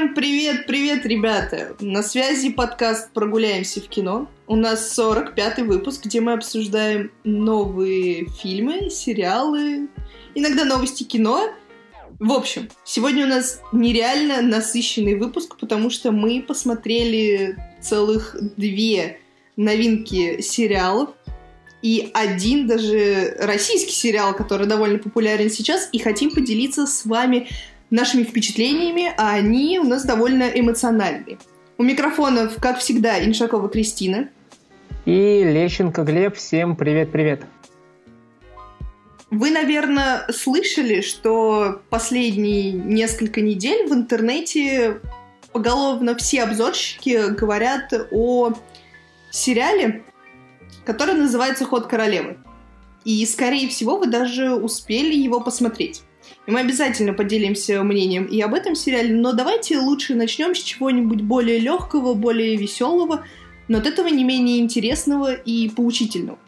Всем привет, привет, ребята! На связи подкаст «Прогуляемся в кино». У нас 45-й выпуск, где мы обсуждаем новые фильмы, сериалы, иногда новости кино. В общем, сегодня у нас нереально насыщенный выпуск, потому что мы посмотрели целых две новинки сериалов и один даже российский сериал, который довольно популярен сейчас, и хотим поделиться с вами нашими впечатлениями, а они у нас довольно эмоциональные. У микрофонов, как всегда, Иншакова Кристина. И Лещенко Глеб. Всем привет-привет. Вы, наверное, слышали, что последние несколько недель в интернете поголовно все обзорщики говорят о сериале, который называется «Ход королевы». И, скорее всего, вы даже успели его посмотреть. И мы обязательно поделимся мнением и об этом сериале, но давайте лучше начнем с чего-нибудь более легкого, более веселого, но от этого не менее интересного и поучительного.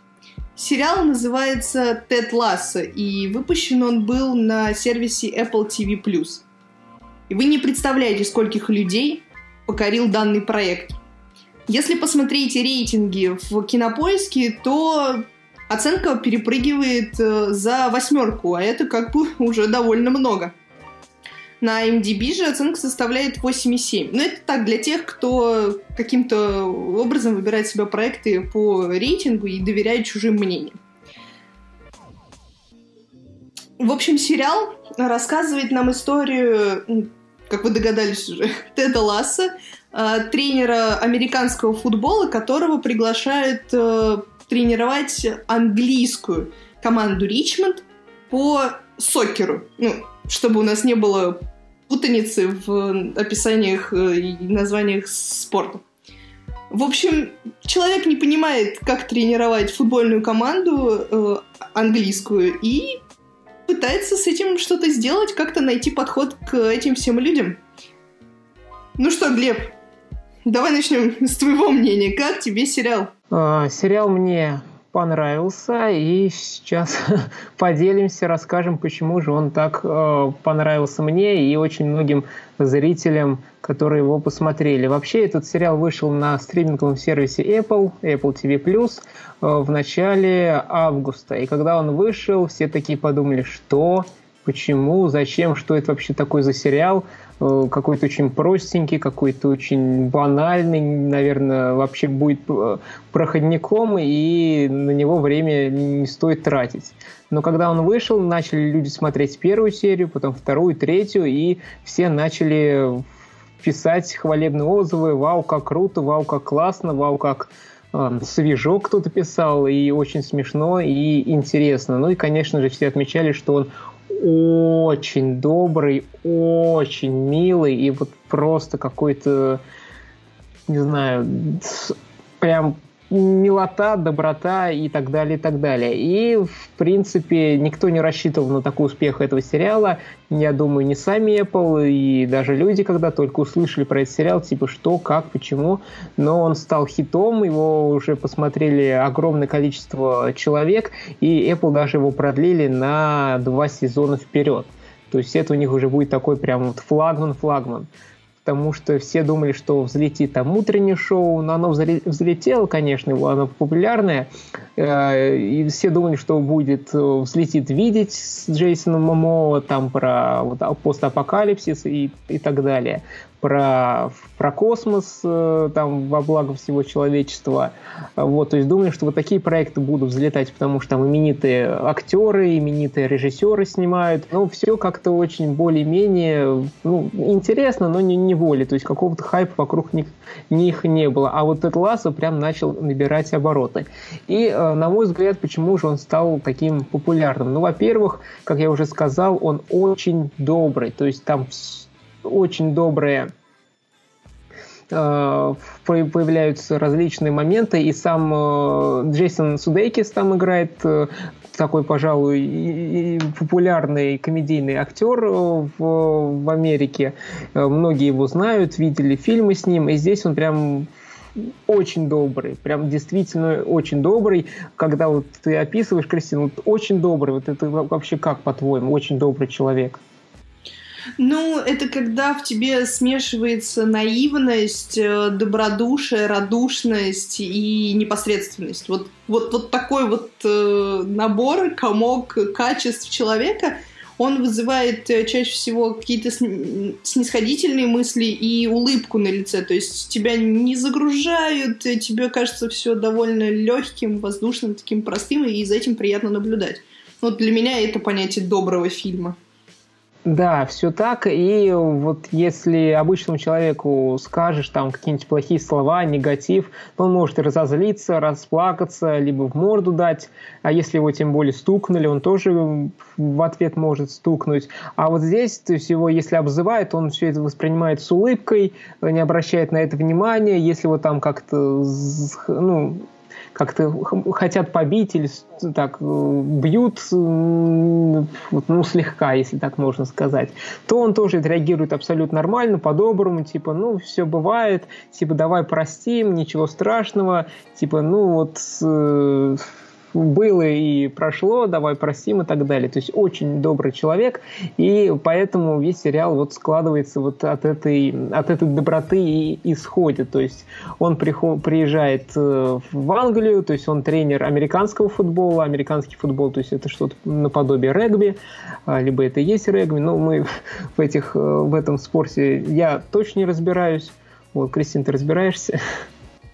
Сериал называется «Тед Ласса», и выпущен он был на сервисе Apple TV+. И вы не представляете, скольких людей покорил данный проект. Если посмотреть рейтинги в кинопоиске, то оценка перепрыгивает э, за восьмерку, а это как бы уже довольно много. На MDB же оценка составляет 8,7. Но это так, для тех, кто каким-то образом выбирает себе проекты по рейтингу и доверяет чужим мнениям. В общем, сериал рассказывает нам историю, как вы догадались уже, Теда Ласса, э, тренера американского футбола, которого приглашают э, тренировать английскую команду Ричмонд по сокеру. Ну, чтобы у нас не было путаницы в описаниях э, и названиях спорта. В общем, человек не понимает, как тренировать футбольную команду э, английскую и пытается с этим что-то сделать, как-то найти подход к этим всем людям. Ну что, Глеб, давай начнем с твоего мнения. Как тебе сериал? А, сериал мне понравился, и сейчас поделимся, расскажем, почему же он так э, понравился мне и очень многим зрителям, которые его посмотрели. Вообще, этот сериал вышел на стриминговом сервисе Apple, Apple TV+, э, в начале августа. И когда он вышел, все такие подумали, что, почему, зачем, что это вообще такой за сериал – Э, какой-то очень простенький, какой-то очень банальный, наверное, вообще будет э, проходником, и на него время не стоит тратить. Но когда он вышел, начали люди смотреть первую серию, потом вторую, третью, и все начали писать хвалебные отзывы, вау, как круто, вау, как классно, вау, как э, свежо кто-то писал, и очень смешно, и интересно. Ну и, конечно же, все отмечали, что он очень добрый, очень милый и вот просто какой-то, не знаю, прям милота, доброта и так далее, и так далее. И, в принципе, никто не рассчитывал на такой успех этого сериала. Я думаю, не сами Apple, и даже люди, когда только услышали про этот сериал, типа, что, как, почему. Но он стал хитом, его уже посмотрели огромное количество человек, и Apple даже его продлили на два сезона вперед. То есть это у них уже будет такой прям вот флагман-флагман потому что все думали, что взлетит там утреннее шоу, но оно взлетело, конечно, оно популярное, э, и все думали, что будет э, взлетит видеть с Джейсоном Момоа там про вот, постапокалипсис и, и так далее про, про космос, э, там, во благо всего человечества. Вот, то есть думаю, что вот такие проекты будут взлетать, потому что там именитые актеры, именитые режиссеры снимают. Ну, все как-то очень более-менее ну, интересно, но не, не воли. То есть какого-то хайпа вокруг них, них не было. А вот этот Лассо прям начал набирать обороты. И, э, на мой взгляд, почему же он стал таким популярным? Ну, во-первых, как я уже сказал, он очень добрый. То есть там очень добрые э, появляются различные моменты, и сам э, Джейсон Судейкис там играет э, такой, пожалуй, популярный комедийный актер в, в Америке. Многие его знают, видели фильмы с ним, и здесь он прям очень добрый, прям действительно очень добрый. Когда вот ты описываешь, Кристина, вот очень добрый, вот это вообще как, по-твоему, очень добрый человек? Ну, это когда в тебе смешивается наивность, э, добродушие, радушность и непосредственность. Вот, вот, вот такой вот э, набор, комок качеств человека, он вызывает э, чаще всего какие-то снисходительные мысли и улыбку на лице. То есть тебя не загружают, тебе кажется все довольно легким, воздушным, таким простым, и за этим приятно наблюдать. Вот для меня это понятие доброго фильма. Да, все так. И вот если обычному человеку скажешь там какие-нибудь плохие слова, негатив, то он может разозлиться, расплакаться, либо в морду дать. А если его тем более стукнули, он тоже в ответ может стукнуть. А вот здесь, то есть его, если обзывает, он все это воспринимает с улыбкой, не обращает на это внимания. Если его там как-то ну, как-то хотят побить или так э, бьют, ну, слегка, если так можно сказать, то он тоже реагирует абсолютно нормально, по-доброму, типа, ну, все бывает, типа, давай простим, ничего страшного, типа, ну, вот э, было и прошло, давай простим и так далее. То есть очень добрый человек, и поэтому весь сериал вот складывается вот от этой, от этой доброты и исходит. То есть он приезжает э, в Англию, то есть он тренер американского футбола, американский футбол, то есть это что-то наподобие регби, а, либо это и есть регби, но мы в, этих, э, в этом спорте я точно не разбираюсь. Вот, Кристин, ты разбираешься?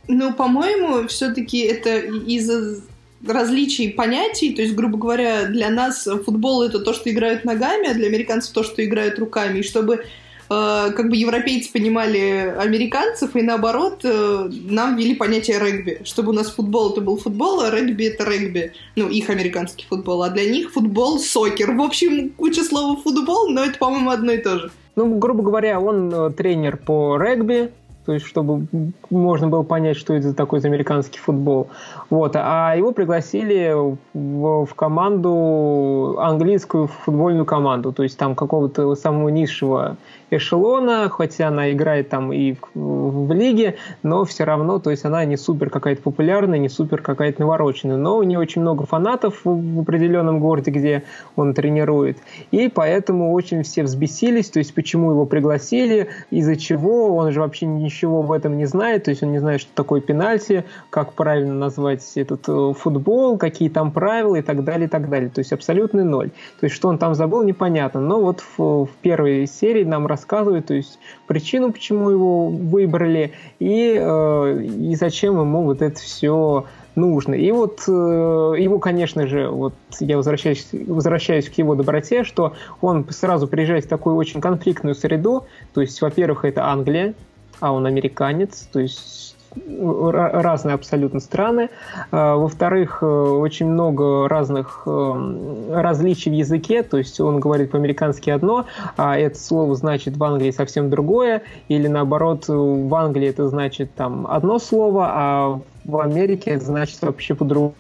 Ну, по-моему, все-таки это из-за различий понятий, то есть, грубо говоря, для нас футбол это то, что играют ногами, а для американцев то, что играют руками, и чтобы э, как бы европейцы понимали американцев, и наоборот, э, нам ввели понятие регби, чтобы у нас футбол это был футбол, а регби это регби, ну, их американский футбол, а для них футбол сокер. В общем, куча слова футбол, но это, по-моему, одно и то же. Ну, грубо говоря, он э, тренер по регби, то есть чтобы можно было понять, что это такой за американский футбол. Вот. А его пригласили в, в команду, английскую футбольную команду, то есть там какого-то самого низшего эшелона, хотя она играет там и в, в лиге, но все равно, то есть она не супер какая-то популярная, не супер какая-то навороченная, но у нее очень много фанатов в, определенном городе, где он тренирует, и поэтому очень все взбесились, то есть почему его пригласили, из-за чего, он же вообще ничего в этом не знает, то есть он не знает, что такое пенальти, как правильно назвать этот э, футбол, какие там правила и так далее, и так далее, то есть абсолютный ноль. То есть что он там забыл, непонятно, но вот в, в первой серии нам рассказывает, то есть причину, почему его выбрали и, э, и зачем ему вот это все нужно. И вот э, его, конечно же, вот я возвращаюсь, возвращаюсь к его доброте, что он сразу приезжает в такую очень конфликтную среду. То есть, во-первых, это Англия, а он американец, то есть разные абсолютно страны. А, во-вторых, э, очень много разных э, различий в языке, то есть он говорит по-американски одно, а это слово значит в Англии совсем другое, или наоборот, в Англии это значит там одно слово, а в Америке это значит вообще по-другому.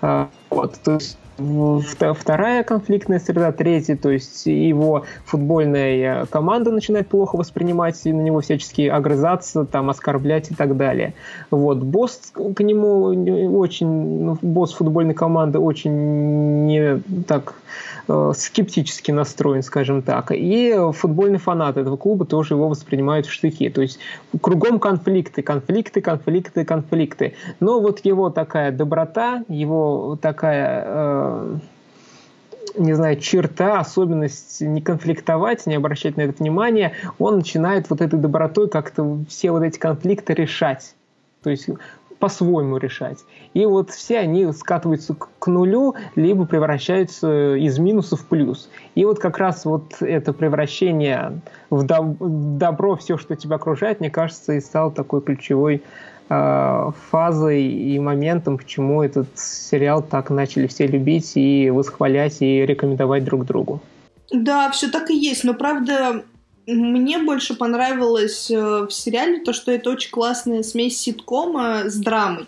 А, вот, то есть вторая конфликтная среда, третья, то есть его футбольная команда начинает плохо воспринимать и на него всячески огрызаться, там, оскорблять и так далее. Вот. Босс к нему очень, ну, босс футбольной команды очень не так Э, скептически настроен, скажем так. И футбольные фанаты этого клуба тоже его воспринимают в штыки. То есть кругом конфликты, конфликты, конфликты, конфликты. Но вот его такая доброта, его такая э, не знаю, черта, особенность не конфликтовать, не обращать на это внимание, он начинает вот этой добротой как-то все вот эти конфликты решать. То есть по-своему решать. И вот все они скатываются к нулю, либо превращаются из минуса в плюс. И вот как раз вот это превращение в добро, все, что тебя окружает, мне кажется, и стало такой ключевой э, фазой и моментом, почему этот сериал так начали все любить и восхвалять и рекомендовать друг другу. Да, все так и есть, но правда мне больше понравилось э, в сериале то, что это очень классная смесь ситкома с драмой.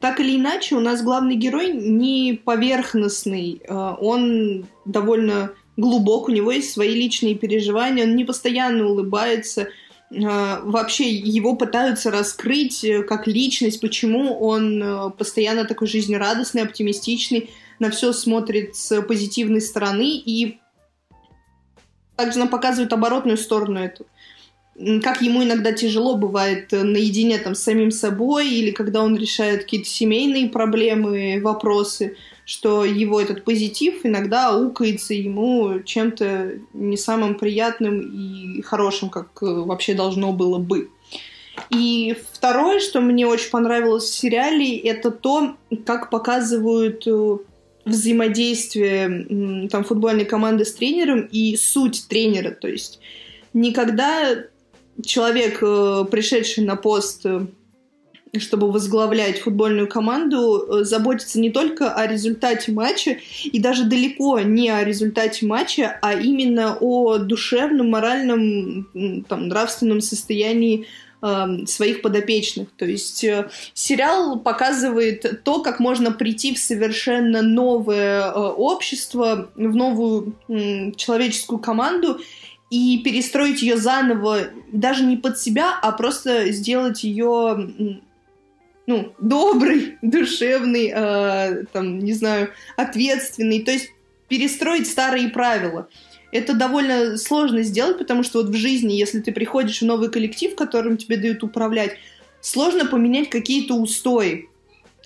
Так или иначе, у нас главный герой не поверхностный, э, он довольно глубок, у него есть свои личные переживания, он не постоянно улыбается, э, вообще его пытаются раскрыть как личность, почему он постоянно такой жизнерадостный, оптимистичный, на все смотрит с позитивной стороны, и также нам показывают оборотную сторону эту. Как ему иногда тяжело бывает наедине там с самим собой, или когда он решает какие-то семейные проблемы, вопросы, что его этот позитив иногда укается ему чем-то не самым приятным и хорошим, как э, вообще должно было бы. И второе, что мне очень понравилось в сериале, это то, как показывают э, взаимодействие там, футбольной команды с тренером и суть тренера. То есть никогда человек, э, пришедший на пост э, чтобы возглавлять футбольную команду, заботится не только о результате матча, и даже далеко не о результате матча, а именно о душевном, моральном, там, нравственном состоянии Эм, своих подопечных. То есть э, сериал показывает то, как можно прийти в совершенно новое э, общество, в новую человеческую команду и перестроить ее заново, даже не под себя, а просто сделать ее ну, добрый, душевный, э, там, не знаю, ответственный, то есть перестроить старые правила это довольно сложно сделать, потому что вот в жизни, если ты приходишь в новый коллектив, которым тебе дают управлять, сложно поменять какие-то устои.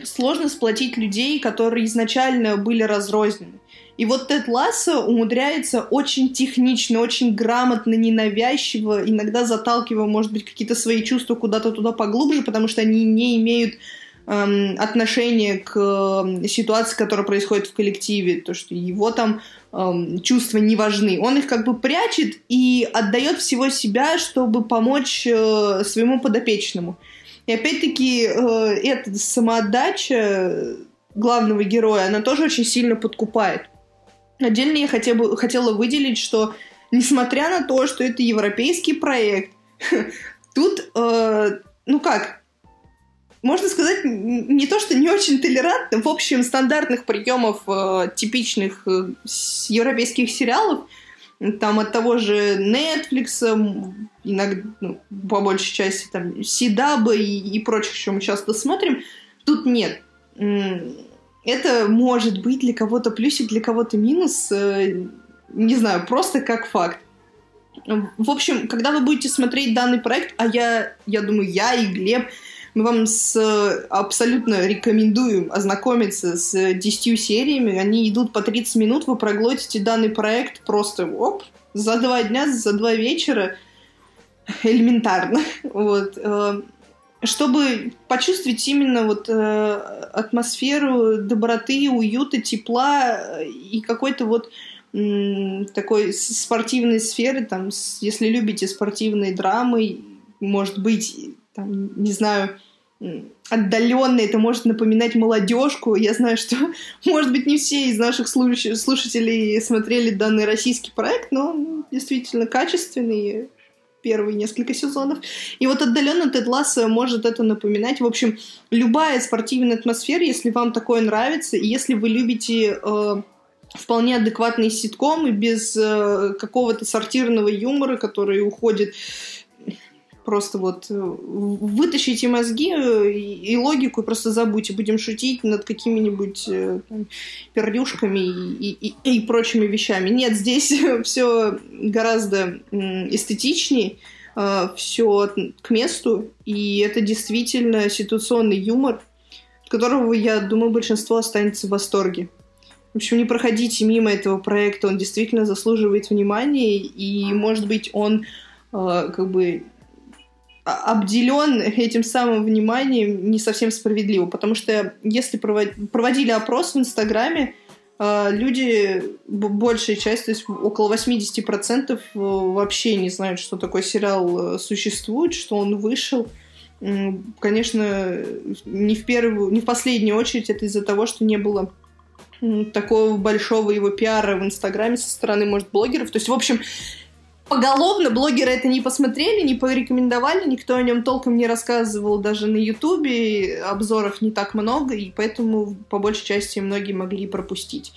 Сложно сплотить людей, которые изначально были разрознены. И вот Тед Лассо умудряется очень технично, очень грамотно, ненавязчиво, иногда заталкивая, может быть, какие-то свои чувства куда-то туда поглубже, потому что они не имеют эм, отношения к э, ситуации, которая происходит в коллективе. То, что его там эм, чувства не важны. Он их как бы прячет и отдает всего себя, чтобы помочь э, своему подопечному. И опять-таки э, эта самоотдача главного героя, она тоже очень сильно подкупает. Отдельно я хотела, бы, хотела выделить, что несмотря на то, что это европейский проект, тут, э, ну как, можно сказать, не то, что не очень толерантно, в общем, стандартных приемов э, типичных э, европейских сериалов, там от того же Netflix, иногда, ну, по большей части, там, Сидаба и, и прочих, что мы часто смотрим, тут нет. Это может быть для кого-то плюсик, для кого-то минус, э, не знаю, просто как факт. В общем, когда вы будете смотреть данный проект, а я, я думаю, я и Глеб мы вам с, абсолютно рекомендуем ознакомиться с 10 сериями. Они идут по 30 минут, вы проглотите данный проект просто оп, за два дня, за два вечера. Элементарно. Вот. Э, чтобы почувствовать именно вот э, атмосферу доброты, уюта, тепла и какой-то вот такой спортивной сферы, там, если любите спортивные драмы, может быть, там, не знаю, отдаленно это может напоминать молодежку. Я знаю, что, может быть, не все из наших слушателей смотрели данный российский проект, но он действительно качественный первые несколько сезонов. И вот отдаленно Тед Лассо может это напоминать. В общем, любая спортивная атмосфера, если вам такое нравится, и если вы любите э, вполне адекватные ситкомы без э, какого-то сортирного юмора, который уходит просто вот э, вытащите мозги э, и логику и просто забудьте. Будем шутить над какими-нибудь э, там, пердюшками и, и, и прочими вещами. Нет, здесь все гораздо эстетичнее, все к месту, и это действительно ситуационный юмор, от которого, я думаю, большинство останется в восторге. В общем, не проходите мимо этого проекта, он действительно заслуживает внимания, и, может быть, он как бы обделен этим самым вниманием не совсем справедливо, потому что если проводили опрос в Инстаграме, а, люди, большая часть, то есть около 80% э, вообще не знают, что такой сериал э, существует, что он вышел. Конечно, не в первую, не в последнюю очередь это из-за того, что не было такого большого его пиара в Инстаграме со стороны, может, блогеров. То есть, в общем, поголовно блогеры это не посмотрели, не порекомендовали, никто о нем толком не рассказывал даже на Ютубе, обзоров не так много, и поэтому по большей части многие могли пропустить.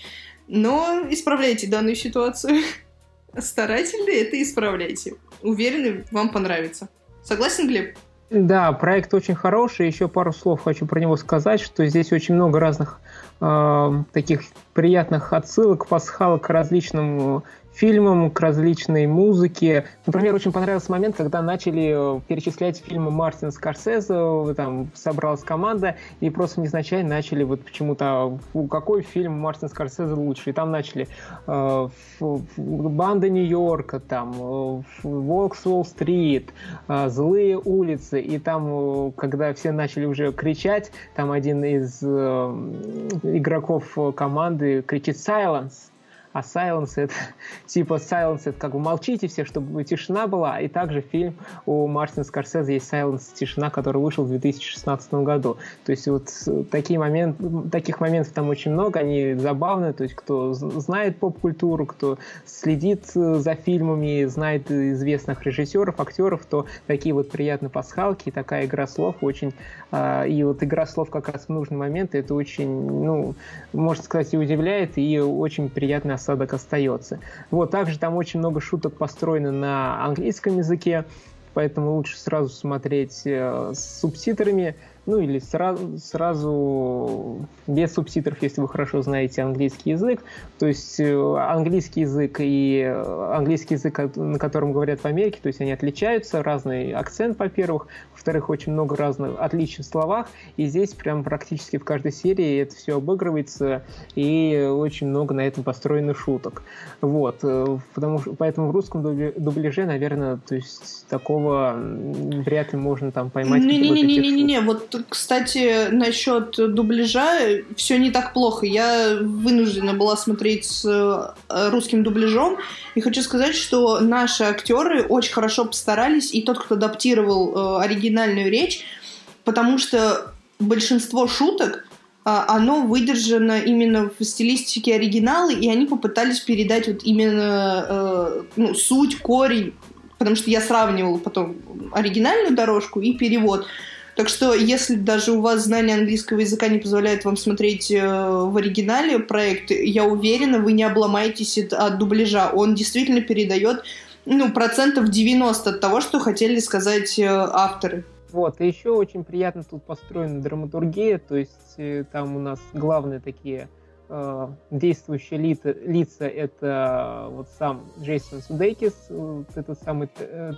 Но исправляйте данную ситуацию. Старательно это исправляйте. Уверены, вам понравится. Согласен, Глеб? Да, проект очень хороший. Еще пару слов хочу про него сказать, что здесь очень много разных э, таких приятных отсылок, пасхалок к различным фильмам, к различной музыке. Например, очень понравился момент, когда начали э, перечислять фильмы Мартина Скорсезе, там собралась команда, и просто незначайно начали вот почему-то, какой фильм Мартина Скорсезе лучше. И там начали э, «Банда Нью-Йорка», там э, «Волкс Уолл-стрит», э, «Злые улицы», и там, э, когда все начали уже кричать, там один из э, игроков команды кричит «Silence!» А silence это типа silence это как бы молчите все, чтобы тишина была. И также фильм у Мартина Скорсезе есть silence тишина, который вышел в 2016 году. То есть вот такие моменты, таких моментов там очень много, они забавные. То есть кто знает поп-культуру, кто следит э, за фильмами, знает известных режиссеров, актеров, то такие вот приятные пасхалки такая игра слов очень... А, и вот игра слов как раз в нужный момент, это очень, ну, можно сказать, и удивляет, и очень приятно осадок остается. Вот, также там очень много шуток построено на английском языке, поэтому лучше сразу смотреть э, с субтитрами, ну или сразу, сразу без субтитров, если вы хорошо знаете английский язык. То есть э, английский язык и э, английский язык, на котором говорят в Америке, то есть они отличаются, разный акцент, во-первых, во-вторых, очень много разных отличий в словах, и здесь прям практически в каждой серии это все обыгрывается, и очень много на этом построено шуток. Вот, э, потому что, поэтому в русском дубляже, наверное, то есть такого вряд ли можно там поймать. Не-не-не-не-не, вот кстати, насчет дубляжа все не так плохо. Я вынуждена была смотреть с э, русским дубляжом. И хочу сказать, что наши актеры очень хорошо постарались, и тот, кто адаптировал э, оригинальную речь, потому что большинство шуток а, оно выдержано именно в стилистике оригинала, и они попытались передать вот именно э, ну, суть, корень, потому что я сравнивала потом оригинальную дорожку и перевод. Так что, если даже у вас знание английского языка не позволяет вам смотреть э, в оригинале проект, я уверена, вы не обломаетесь от дубляжа. Он действительно передает ну, процентов 90 от того, что хотели сказать э, авторы. Вот, и еще очень приятно тут построена драматургия, то есть э, там у нас главные такие действующие лица, лица это вот сам Джейсон Судейкис, вот этот самый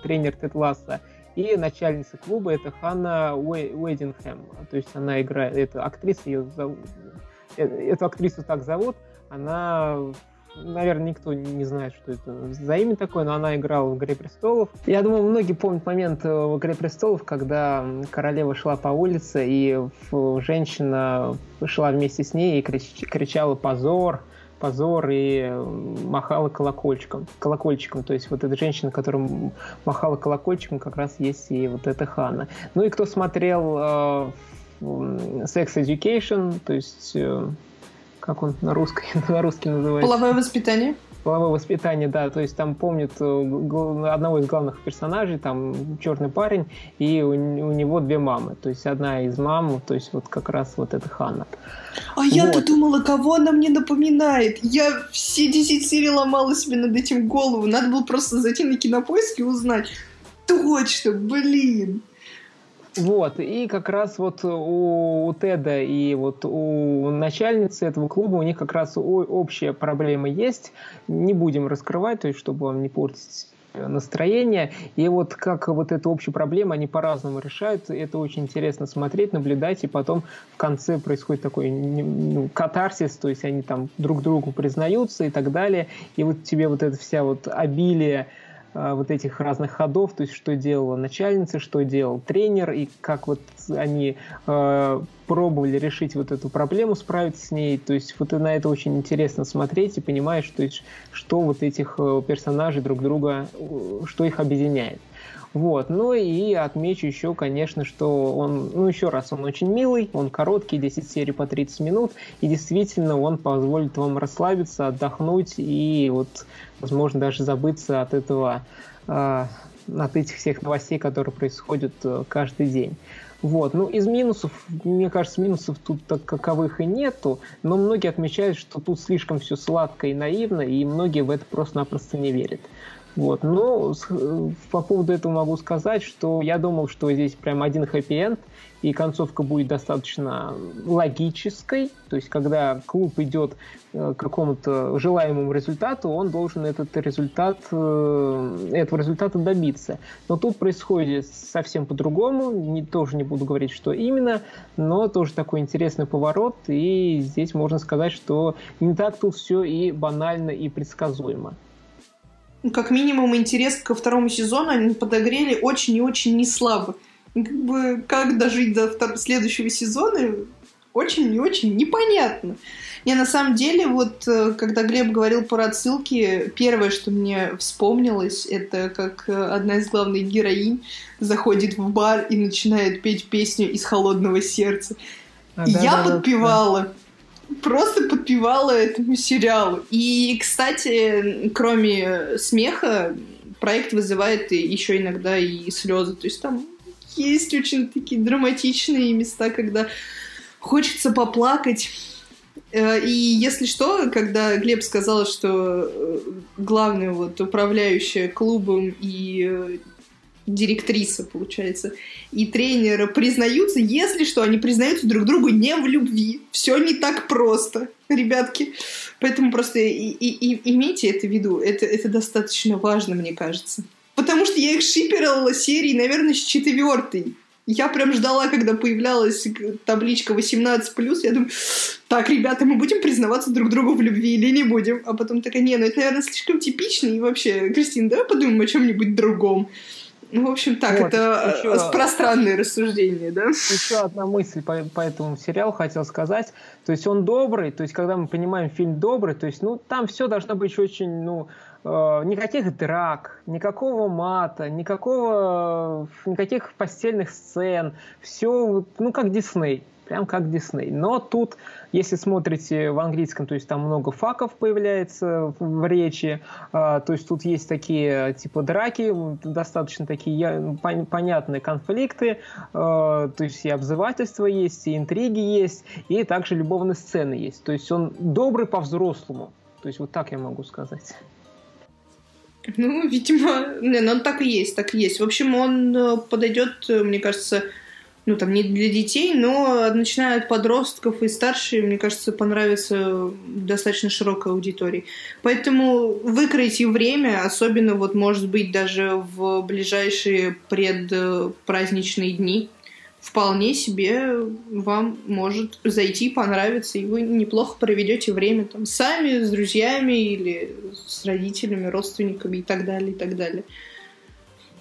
тренер Тетласа, и начальница клуба это Ханна Уэддингхэм. То есть она играет, это актриса, ее зовут, э, эту актрису так зовут, она наверное, никто не знает, что это за имя такое, но она играла в «Игре престолов». Я думаю, многие помнят момент э, в «Игре престолов», когда королева шла по улице, и женщина шла вместе с ней и кричала «позор», позор и махала колокольчиком. Колокольчиком, то есть вот эта женщина, которая махала колокольчиком, как раз есть и вот эта Ханна. Ну и кто смотрел э, Sex Education, то есть э, как он на русский, на русский называется? Половое воспитание половое воспитание, да, то есть там помнят э, одного из главных персонажей, там черный парень, и у, у него две мамы, то есть одна из мам, то есть вот как раз вот эта Ханна. А вот. я-то думала, кого она мне напоминает. Я все 10 серий ломала себе над этим голову. Надо было просто зайти на кинопоиск и узнать. Точно, блин. Вот, и как раз вот у, у Теда и вот у начальницы этого клуба у них как раз общая проблема есть. Не будем раскрывать, то есть чтобы вам не портить настроение. И вот как вот эту общую проблему они по-разному решают. Это очень интересно смотреть, наблюдать. И потом в конце происходит такой ну, катарсис, то есть они там друг другу признаются и так далее. И вот тебе вот это вся вот обилие вот этих разных ходов, то есть что делала начальница, что делал тренер, и как вот они э, пробовали решить вот эту проблему, справиться с ней. То есть вот на это очень интересно смотреть и понимаешь, то есть, что вот этих э, персонажей друг друга, что их объединяет. Вот. Ну и отмечу еще, конечно, что он, ну еще раз, он очень милый, он короткий, 10 серий по 30 минут, и действительно он позволит вам расслабиться, отдохнуть и вот, возможно, даже забыться от этого, э, от этих всех новостей, которые происходят э, каждый день. Вот. Ну, из минусов, мне кажется, минусов тут так каковых и нету, но многие отмечают, что тут слишком все сладко и наивно, и многие в это просто-напросто не верят. Вот. Но по поводу этого могу сказать, что я думал, что здесь прям один хэппи-энд, и концовка будет достаточно логической. То есть, когда клуб идет э, к какому-то желаемому результату, он должен этот результат, э, этого результата добиться. Но тут происходит совсем по-другому. Не, тоже не буду говорить, что именно, но тоже такой интересный поворот. И здесь можно сказать, что не так тут все и банально, и предсказуемо. Ну, как минимум, интерес ко второму сезону они подогрели очень и очень неслабо. Как бы, как дожить до следующего сезона, очень и очень непонятно. Не, на самом деле, вот э, когда Глеб говорил про отсылки, первое, что мне вспомнилось, это как э, одна из главных героинь заходит в бар и начинает петь песню из холодного сердца. А, да, Я да, подпевала. Да просто подпевала этому сериалу. И, кстати, кроме смеха, проект вызывает еще иногда и слезы. То есть там есть очень такие драматичные места, когда хочется поплакать. Э, и если что, когда Глеб сказал, что э, главный вот управляющая клубом и э, директриса, получается, и тренера признаются, если что, они признаются друг другу не в любви. Все не так просто, ребятки. Поэтому просто и, и, и имейте это в виду. Это, это достаточно важно, мне кажется. Потому что я их шиперила серии, наверное, с четвертой. Я прям ждала, когда появлялась табличка 18+, я думаю, так, ребята, мы будем признаваться друг другу в любви или не будем? А потом такая, не, ну это, наверное, слишком типично, и вообще, Кристина, давай подумаем о чем-нибудь другом. Ну, в общем, так, вот, это еще, э, пространные рассуждения, да? Еще одна мысль по, по этому сериалу хотел сказать. То есть он добрый, то есть когда мы понимаем фильм добрый, то есть, ну, там все должно быть очень, ну, э, никаких драк, никакого мата, никакого, никаких постельных сцен, все, ну, как Дисней прям как Дисней. Но тут, если смотрите в английском, то есть там много факов появляется в речи, а, то есть тут есть такие типа драки, достаточно такие понятные конфликты, а, то есть и обзывательства есть, и интриги есть, и также любовные сцены есть. То есть он добрый по-взрослому. То есть вот так я могу сказать. Ну, видимо, не, ну, он так и есть, так и есть. В общем, он э, подойдет, э, мне кажется, ну, там, не для детей, но начиная от подростков и старше, мне кажется, понравится достаточно широкой аудитории. Поэтому выкройте время, особенно, вот, может быть, даже в ближайшие предпраздничные дни, вполне себе вам может зайти, понравиться, и вы неплохо проведете время там сами, с друзьями или с родителями, родственниками и так далее, и так далее.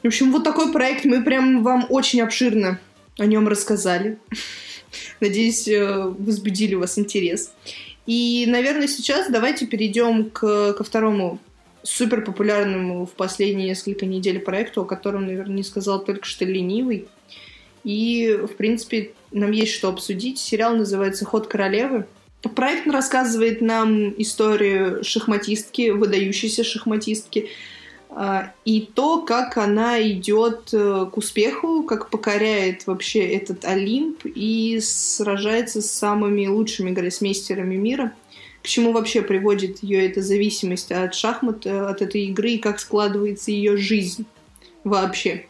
В общем, вот такой проект мы прям вам очень обширно о нем рассказали. Надеюсь, э, возбудили у вас интерес. И, наверное, сейчас давайте перейдем к, ко второму супер популярному в последние несколько недель проекту, о котором, наверное, не сказал только что ленивый. И, в принципе, нам есть что обсудить. Сериал называется «Ход королевы». Проект рассказывает нам историю шахматистки, выдающейся шахматистки, и то, как она идет э, к успеху, как покоряет вообще этот Олимп и сражается с самыми лучшими гроссмейстерами мира. К чему вообще приводит ее эта зависимость от шахмат, э, от этой игры, и как складывается ее жизнь вообще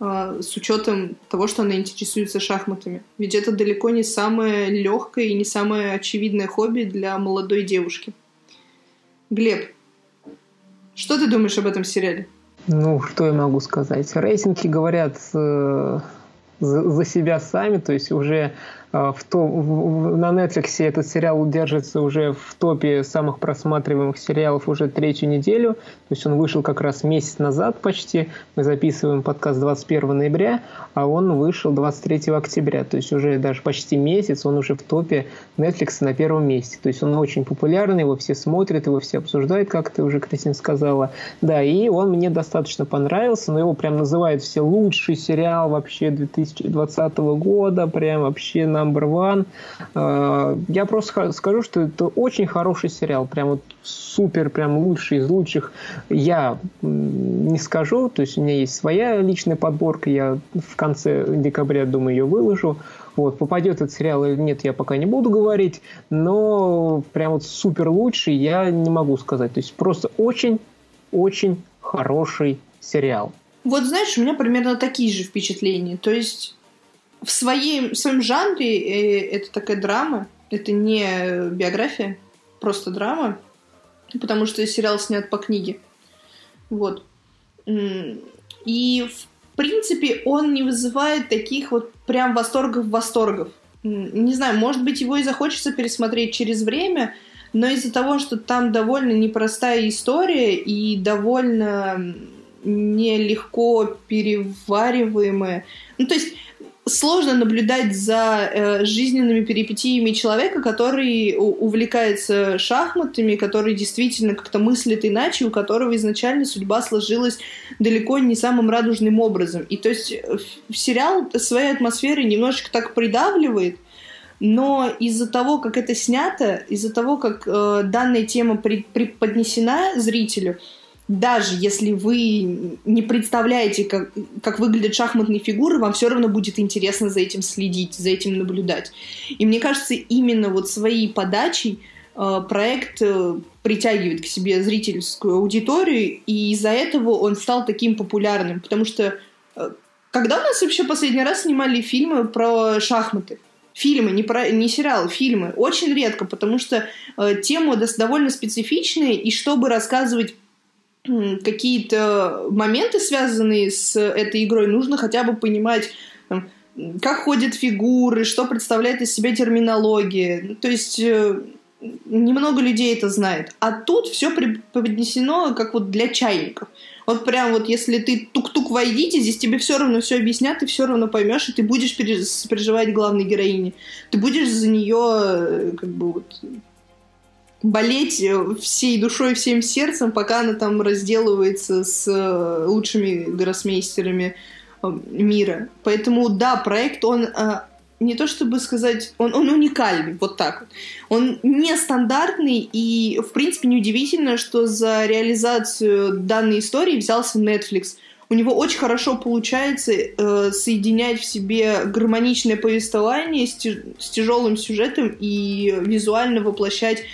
а, с учетом того, что она интересуется шахматами. Ведь это далеко не самое легкое и не самое очевидное хобби для молодой девушки. Глеб, что ты думаешь об этом сериале? Ну, что я могу сказать? Рейтинги говорят э, за, за себя сами, то есть уже в то, в, на Netflix этот сериал держится уже в топе самых просматриваемых сериалов уже третью неделю. То есть он вышел как раз месяц назад почти. Мы записываем подкаст 21 ноября, а он вышел 23 октября. То есть уже даже почти месяц он уже в топе Netflix на первом месте. То есть он очень популярный, его все смотрят, его все обсуждают, как ты уже, Кристина, сказала. Да, и он мне достаточно понравился, но его прям называют все лучший сериал вообще 2020 года, прям вообще на number one. Э, я просто скажу, что это очень хороший сериал, прям вот супер, прям лучший из лучших. Я не скажу, то есть у меня есть своя личная подборка, я в конце декабря, думаю, ее выложу. Вот, попадет этот сериал или нет, я пока не буду говорить, но прям вот супер лучший я не могу сказать. То есть просто очень-очень хороший сериал. Вот знаешь, у меня примерно такие же впечатления. То есть в, своей, в своем жанре э, это такая драма, это не биография, просто драма, потому что сериал снят по книге. Вот. И в принципе он не вызывает таких вот прям восторгов-восторгов. Не знаю, может быть, его и захочется пересмотреть через время, но из-за того, что там довольно непростая история и довольно нелегко перевариваемая. Ну, то есть сложно наблюдать за э, жизненными перипетиями человека, который увлекается шахматами, который действительно как-то мыслит иначе, у которого изначально судьба сложилась далеко не самым радужным образом. И то есть э, сериал своей атмосферой немножечко так придавливает, но из-за того, как это снято, из-за того, как э, данная тема преподнесена зрителю, даже если вы не представляете, как, как выглядят шахматные фигуры, вам все равно будет интересно за этим следить, за этим наблюдать. И мне кажется, именно вот своей подачей э, проект э, притягивает к себе зрительскую аудиторию, и из-за этого он стал таким популярным. Потому что э, когда у нас вообще последний раз снимали фильмы про шахматы? Фильмы, не, про, не сериалы, фильмы. Очень редко, потому что э, тема довольно специфичная, и чтобы рассказывать какие-то моменты, связанные с этой игрой, нужно хотя бы понимать, как ходят фигуры, что представляет из себя терминология. Ну, то есть э, немного людей это знает. А тут все преподнесено как вот для чайников. Вот прям вот если ты тук-тук войдите, здесь тебе все равно все объяснят, ты все равно поймешь, и ты будешь переживать главной героине. Ты будешь за нее э, как бы вот болеть э, всей душой, всем сердцем, пока она там разделывается с э, лучшими гроссмейстерами э, мира. Поэтому, да, проект, он не то чтобы сказать, он, он уникальный, вот так вот. Он нестандартный, и, в принципе, неудивительно, что за реализацию данной истории взялся Netflix. У него очень хорошо получается э, соединять в себе гармоничное повествование с, тяж- с тяжелым сюжетом и визуально воплощать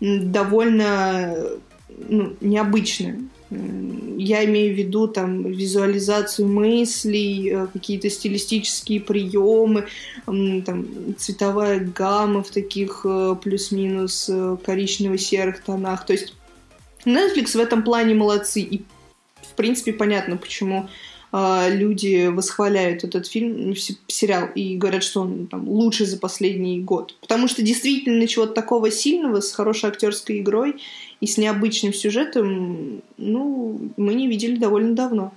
довольно ну, необычное. Я имею в виду там визуализацию мыслей, э, какие-то стилистические приемы, там, цветовая гамма в таких э, плюс-минус э, коричнево-серых тонах. То есть Netflix в этом плане молодцы. И, в принципе, понятно, почему люди восхваляют этот фильм, сериал, и говорят, что он там, лучший за последний год. Потому что действительно чего-то такого сильного с хорошей актерской игрой и с необычным сюжетом, ну, мы не видели довольно давно.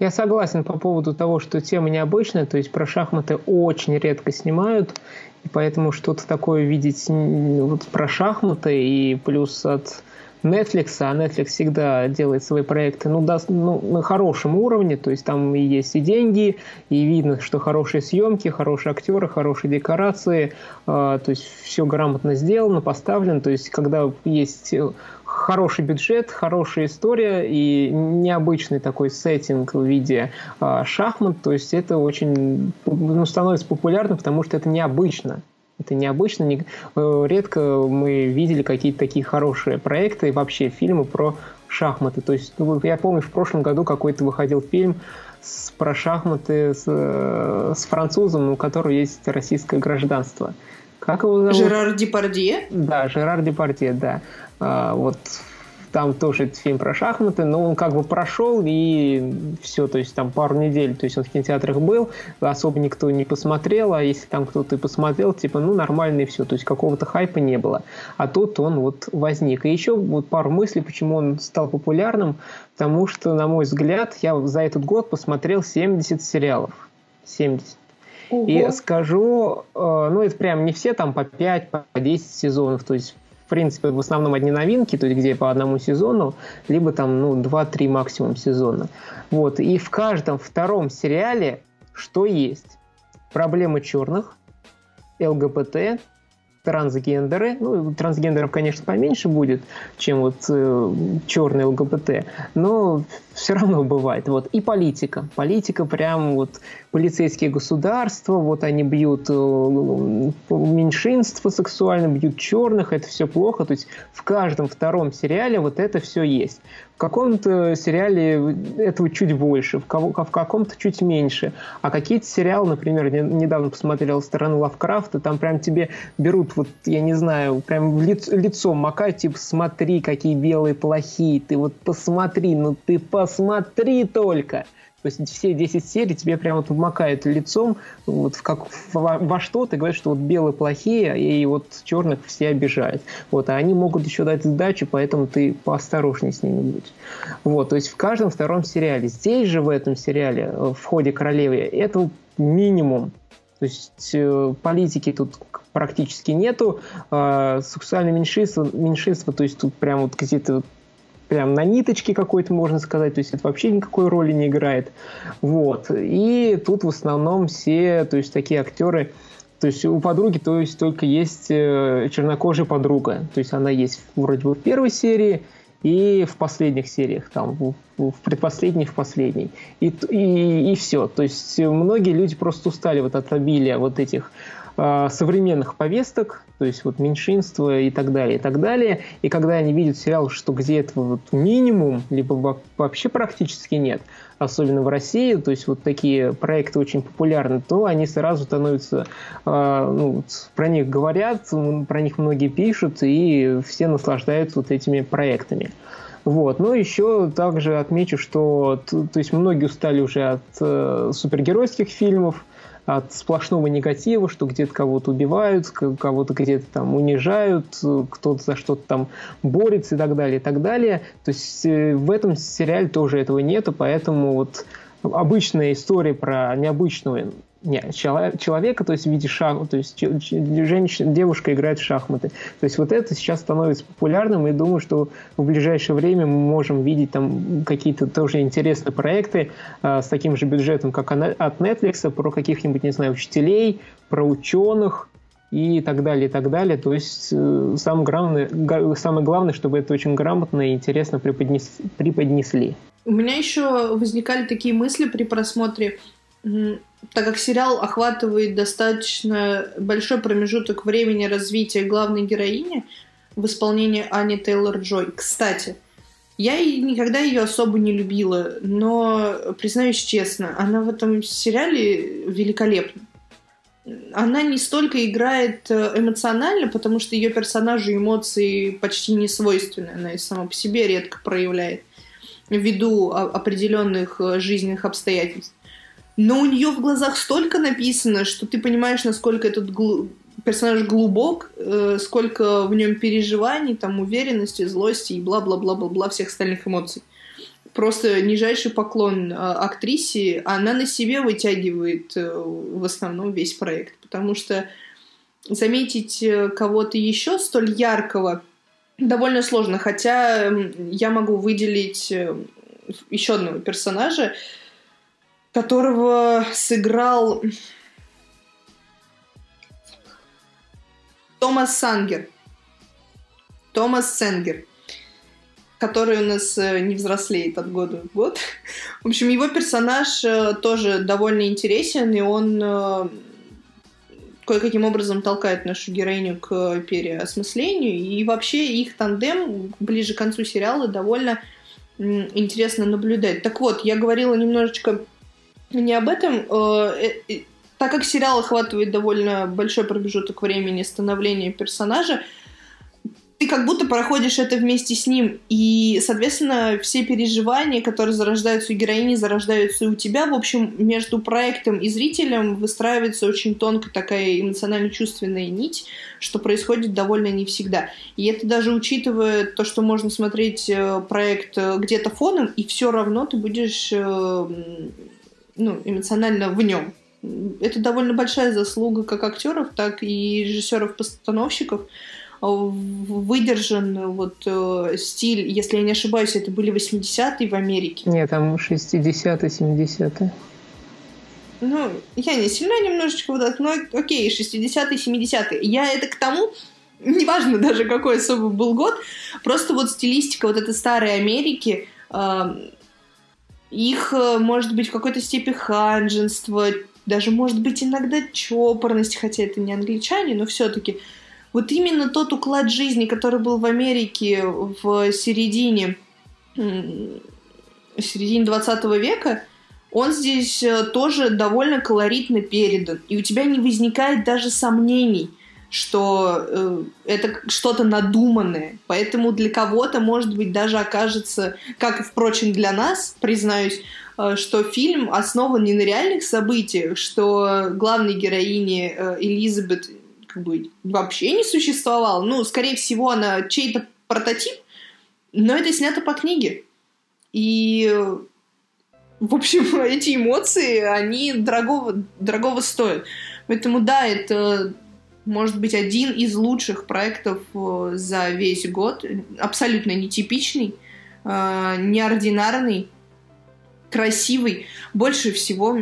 Я согласен по поводу того, что тема необычная, то есть про шахматы очень редко снимают, и поэтому что-то такое видеть вот про шахматы и плюс от Netflix, а Netflix всегда делает свои проекты ну, да, ну, на хорошем уровне, то есть там и есть и деньги, и видно, что хорошие съемки, хорошие актеры, хорошие декорации, э, то есть все грамотно сделано, поставлено, то есть когда есть хороший бюджет, хорошая история и необычный такой сеттинг в виде э, шахмат, то есть это очень ну, становится популярным, потому что это необычно. Это необычно. Не, э, редко мы видели какие-то такие хорошие проекты и вообще фильмы про шахматы. То есть, ну, я помню, в прошлом году какой-то выходил фильм с, про шахматы с, э, с французом, у которого есть российское гражданство. Как его зовут? Жерар Депардье? Да, Жерар Депардье, да. А, вот там тоже этот фильм про шахматы, но он как бы прошел и все, то есть там пару недель, то есть он в кинотеатрах был, особо никто не посмотрел, а если там кто-то и посмотрел, типа, ну, нормально и все, то есть какого-то хайпа не было. А тут он вот возник. И еще вот пару мыслей, почему он стал популярным, потому что, на мой взгляд, я за этот год посмотрел 70 сериалов. 70. Ого. И скажу, э, ну, это прям не все там по 5, по 10 сезонов, то есть принципе, в основном одни новинки, то есть где по одному сезону, либо там, ну, 2-3 максимум сезона. Вот. И в каждом втором сериале что есть? Проблемы черных, ЛГБТ, трансгендеры, ну, трансгендеров, конечно, поменьше будет, чем вот э, черный ЛГБТ, но все равно бывает. Вот. И политика. Политика прям вот полицейские государства, вот они бьют э, меньшинство сексуально, бьют черных, это все плохо. То есть в каждом втором сериале вот это все есть. каком-то сериале этого чуть больше, в, кого, в каком-то чуть меньше. А какие-то сериалы, например, недавно посмотрел «Сторону Лавкрафта», там прям тебе берут, вот, я не знаю, прям лиц, лицом макают, типа, смотри, какие белые плохие, ты вот посмотри, ну ты посмотри только. То есть все 10 серий тебе прямо вот вмакают лицом вот в как, во, во что ты говоришь, что вот белые плохие, и вот черных все обижают. Вот, а они могут еще дать сдачу, поэтому ты поосторожней с ними будь. Вот, то есть в каждом втором сериале. Здесь же в этом сериале, э, в ходе королевы, это минимум. То есть э, политики тут практически нету. Э, сексуальное меньшинство, меньшинство, то есть тут прям вот где-то прям на ниточке какой-то, можно сказать, то есть это вообще никакой роли не играет. Вот. И тут в основном все, то есть такие актеры, то есть у подруги, то есть только есть э, чернокожая подруга, то есть она есть вроде бы в первой серии и в последних сериях, там, в, в предпоследней, в последней. И, и, и все. То есть многие люди просто устали вот от обилия вот этих современных повесток, то есть вот меньшинство и так далее, и так далее. И когда они видят сериал, что где этого вот минимум, либо вообще практически нет, особенно в России, то есть вот такие проекты очень популярны, то они сразу становятся, э, ну, про них говорят, про них многие пишут, и все наслаждаются вот этими проектами. Вот. Ну, еще также отмечу, что то, то есть многие устали уже от э, супергеройских фильмов, от сплошного негатива, что где-то кого-то убивают, кого-то где-то там унижают, кто-то за что-то там борется и так далее, и так далее. То есть э, в этом сериале тоже этого нету, поэтому вот обычная история про необычного нет, человека, то есть в виде шах, то есть женщина, девушка играет в шахматы. То есть вот это сейчас становится популярным, и думаю, что в ближайшее время мы можем видеть там какие-то тоже интересные проекты э, с таким же бюджетом, как от Netflix, про каких-нибудь, не знаю, учителей, про ученых, и так далее, и так далее. То есть э, самое главное, самое главное, чтобы это очень грамотно и интересно преподнес, преподнесли. У меня еще возникали такие мысли при просмотре так как сериал охватывает достаточно большой промежуток времени развития главной героини в исполнении Ани Тейлор-Джой. Кстати, я никогда ее особо не любила, но, признаюсь честно, она в этом сериале великолепна. Она не столько играет э, эмоционально, потому что ее персонажу эмоции почти не свойственны. Она и сама по себе редко проявляет ввиду определенных э, жизненных обстоятельств но у нее в глазах столько написано, что ты понимаешь, насколько этот гл... персонаж глубок, э, сколько в нем переживаний, там, уверенности, злости и бла-бла-бла-бла-бла всех остальных эмоций. Просто нижайший поклон э, актрисе, она на себе вытягивает э, в основном весь проект, потому что заметить э, кого-то еще столь яркого довольно сложно, хотя я могу выделить э, еще одного персонажа, которого сыграл Томас Сангер. Томас Сенгер, который у нас э, не взрослеет от года в год. В общем, его персонаж э, тоже довольно интересен, и он э, кое-каким образом толкает нашу героиню к переосмыслению. И вообще их тандем ближе к концу сериала довольно интересно наблюдать. Так вот, я говорила немножечко не об этом. Э, э, так как сериал охватывает довольно большой промежуток времени становления персонажа, ты как будто проходишь это вместе с ним. И, соответственно, все переживания, которые зарождаются у героини, зарождаются и у тебя. В общем, между проектом и зрителем выстраивается очень тонко такая эмоционально-чувственная нить, что происходит довольно не всегда. И это даже учитывая то, что можно смотреть э, проект где-то фоном, и все равно ты будешь ну, эмоционально в нем. Это довольно большая заслуга как актеров, так и режиссеров-постановщиков. Выдержан вот э, стиль, если я не ошибаюсь, это были 80-е в Америке. Нет, там 60-е, 70-е. Ну, я не сильно немножечко вот но окей, 60-е, 70-е. Я это к тому, неважно даже какой особо был год, просто вот стилистика вот этой старой Америки, э, их, э, может быть, в какой-то степени ханженство, даже, может быть, иногда чопорность, хотя это не англичане, но все-таки вот именно тот уклад жизни, который был в Америке в середине середине 20 века, он здесь э, тоже довольно колоритно передан. И у тебя не возникает даже сомнений, что э, это что-то надуманное. Поэтому для кого-то, может быть, даже окажется, как, впрочем, для нас, признаюсь, э, что фильм основан не на реальных событиях, что главной героини э, Элизабет как бы вообще не существовала. Ну, скорее всего, она чей-то прототип, но это снято по книге. И, в общем, эти эмоции, они дорогого, дорогого стоят. Поэтому, да, это может быть один из лучших проектов э, за весь год. Абсолютно нетипичный, э, неординарный красивый. Больше всего,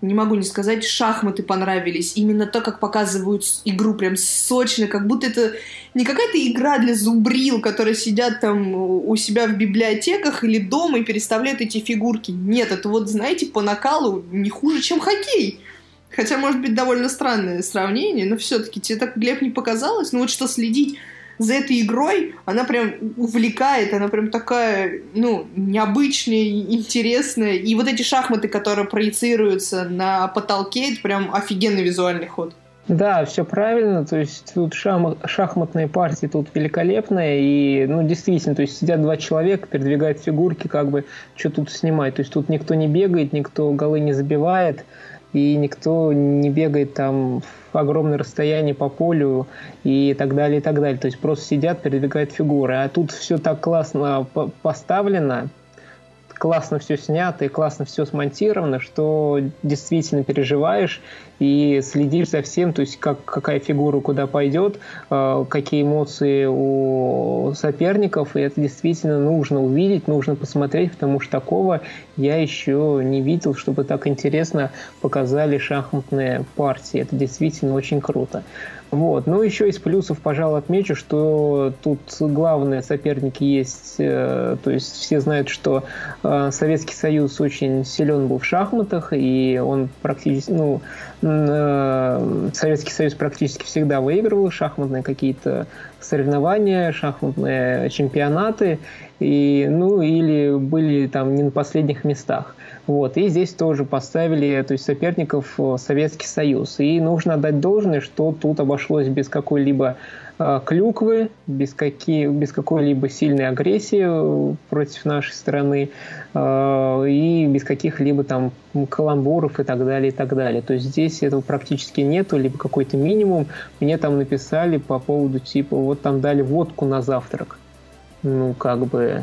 не могу не сказать, шахматы понравились. Именно то, как показывают игру прям сочно, как будто это не какая-то игра для зубрил, которые сидят там у себя в библиотеках или дома и переставляют эти фигурки. Нет, это вот, знаете, по накалу не хуже, чем хоккей. Хотя, может быть, довольно странное сравнение, но все-таки тебе так, Глеб, не показалось? Ну вот что следить за этой игрой, она прям увлекает, она прям такая, ну, необычная, интересная. И вот эти шахматы, которые проецируются на потолке, это прям офигенный визуальный ход. Да, все правильно. То есть тут шам, шахматные партии тут великолепные. И, ну, действительно, то есть сидят два человека, передвигают фигурки, как бы, что тут снимать. То есть тут никто не бегает, никто голы не забивает и никто не бегает там в огромное расстояние по полю и так далее, и так далее. То есть просто сидят, передвигают фигуры. А тут все так классно поставлено, классно все снято и классно все смонтировано, что действительно переживаешь и следишь за всем, то есть как, какая фигура куда пойдет, э, какие эмоции у соперников, и это действительно нужно увидеть, нужно посмотреть, потому что такого я еще не видел, чтобы так интересно показали шахматные партии. Это действительно очень круто. Вот. Ну, еще из плюсов, пожалуй, отмечу, что тут главные соперники есть, э, то есть все знают, что э, Советский Союз очень силен был в шахматах, и он практически, ну, э, Советский Союз практически всегда выигрывал шахматные какие-то соревнования, шахматные чемпионаты, и, ну, или были там не на последних местах. Вот. И здесь тоже поставили то есть, соперников Советский Союз. И нужно отдать должное, что тут обошлось без какой-либо э, клюквы, без, какие, без какой-либо сильной агрессии э, против нашей страны э, и без каких-либо там каламбуров и так далее, и так далее. То есть здесь этого практически нету, либо какой-то минимум. Мне там написали по поводу типа, вот там дали водку на завтрак. Ну, как бы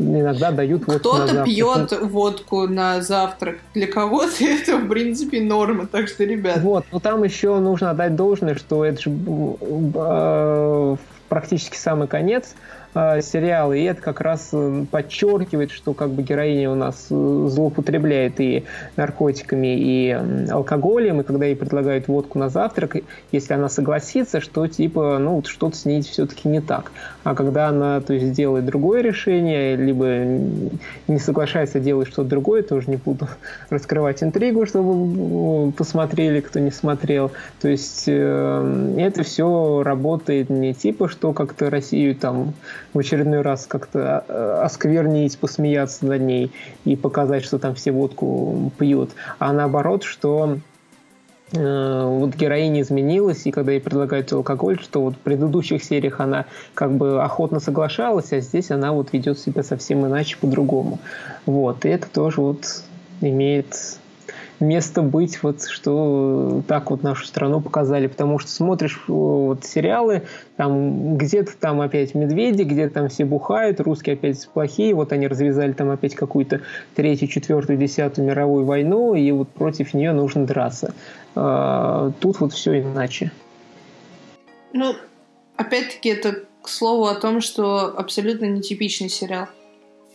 иногда дают водку Кто-то пьет водку на завтрак. Для кого-то это, в принципе, норма. Так что, ребят... Вот, но там еще нужно отдать должное, что это же э, практически самый конец э, сериала, и это как раз э, подчеркивает, что как бы героиня у нас э, злоупотребляет и наркотиками, и алкоголем, и когда ей предлагают водку на завтрак, если она согласится, что типа, ну, что-то с ней все-таки не так. А когда она, то есть, делает другое решение, либо не соглашается делать что-то другое, тоже не буду раскрывать интригу, чтобы посмотрели, кто не смотрел. То есть это все работает не типа, что как-то Россию там в очередной раз как-то э, осквернить, посмеяться над ней и показать, что там все водку пьют, а наоборот, что э, вот героиня изменилась, и когда ей предлагают алкоголь, что вот в предыдущих сериях она как бы охотно соглашалась, а здесь она вот ведет себя совсем иначе, по-другому. Вот, и это тоже вот имеет место быть, вот что так вот нашу страну показали, потому что смотришь э, вот сериалы, там где-то там опять медведи, где-то там все бухают, русские опять плохие, вот они развязали там опять какую-то третью, четвертую, десятую мировую войну, и вот против нее нужно драться. А, тут вот все иначе. Ну, опять-таки, это к слову о том, что абсолютно нетипичный сериал.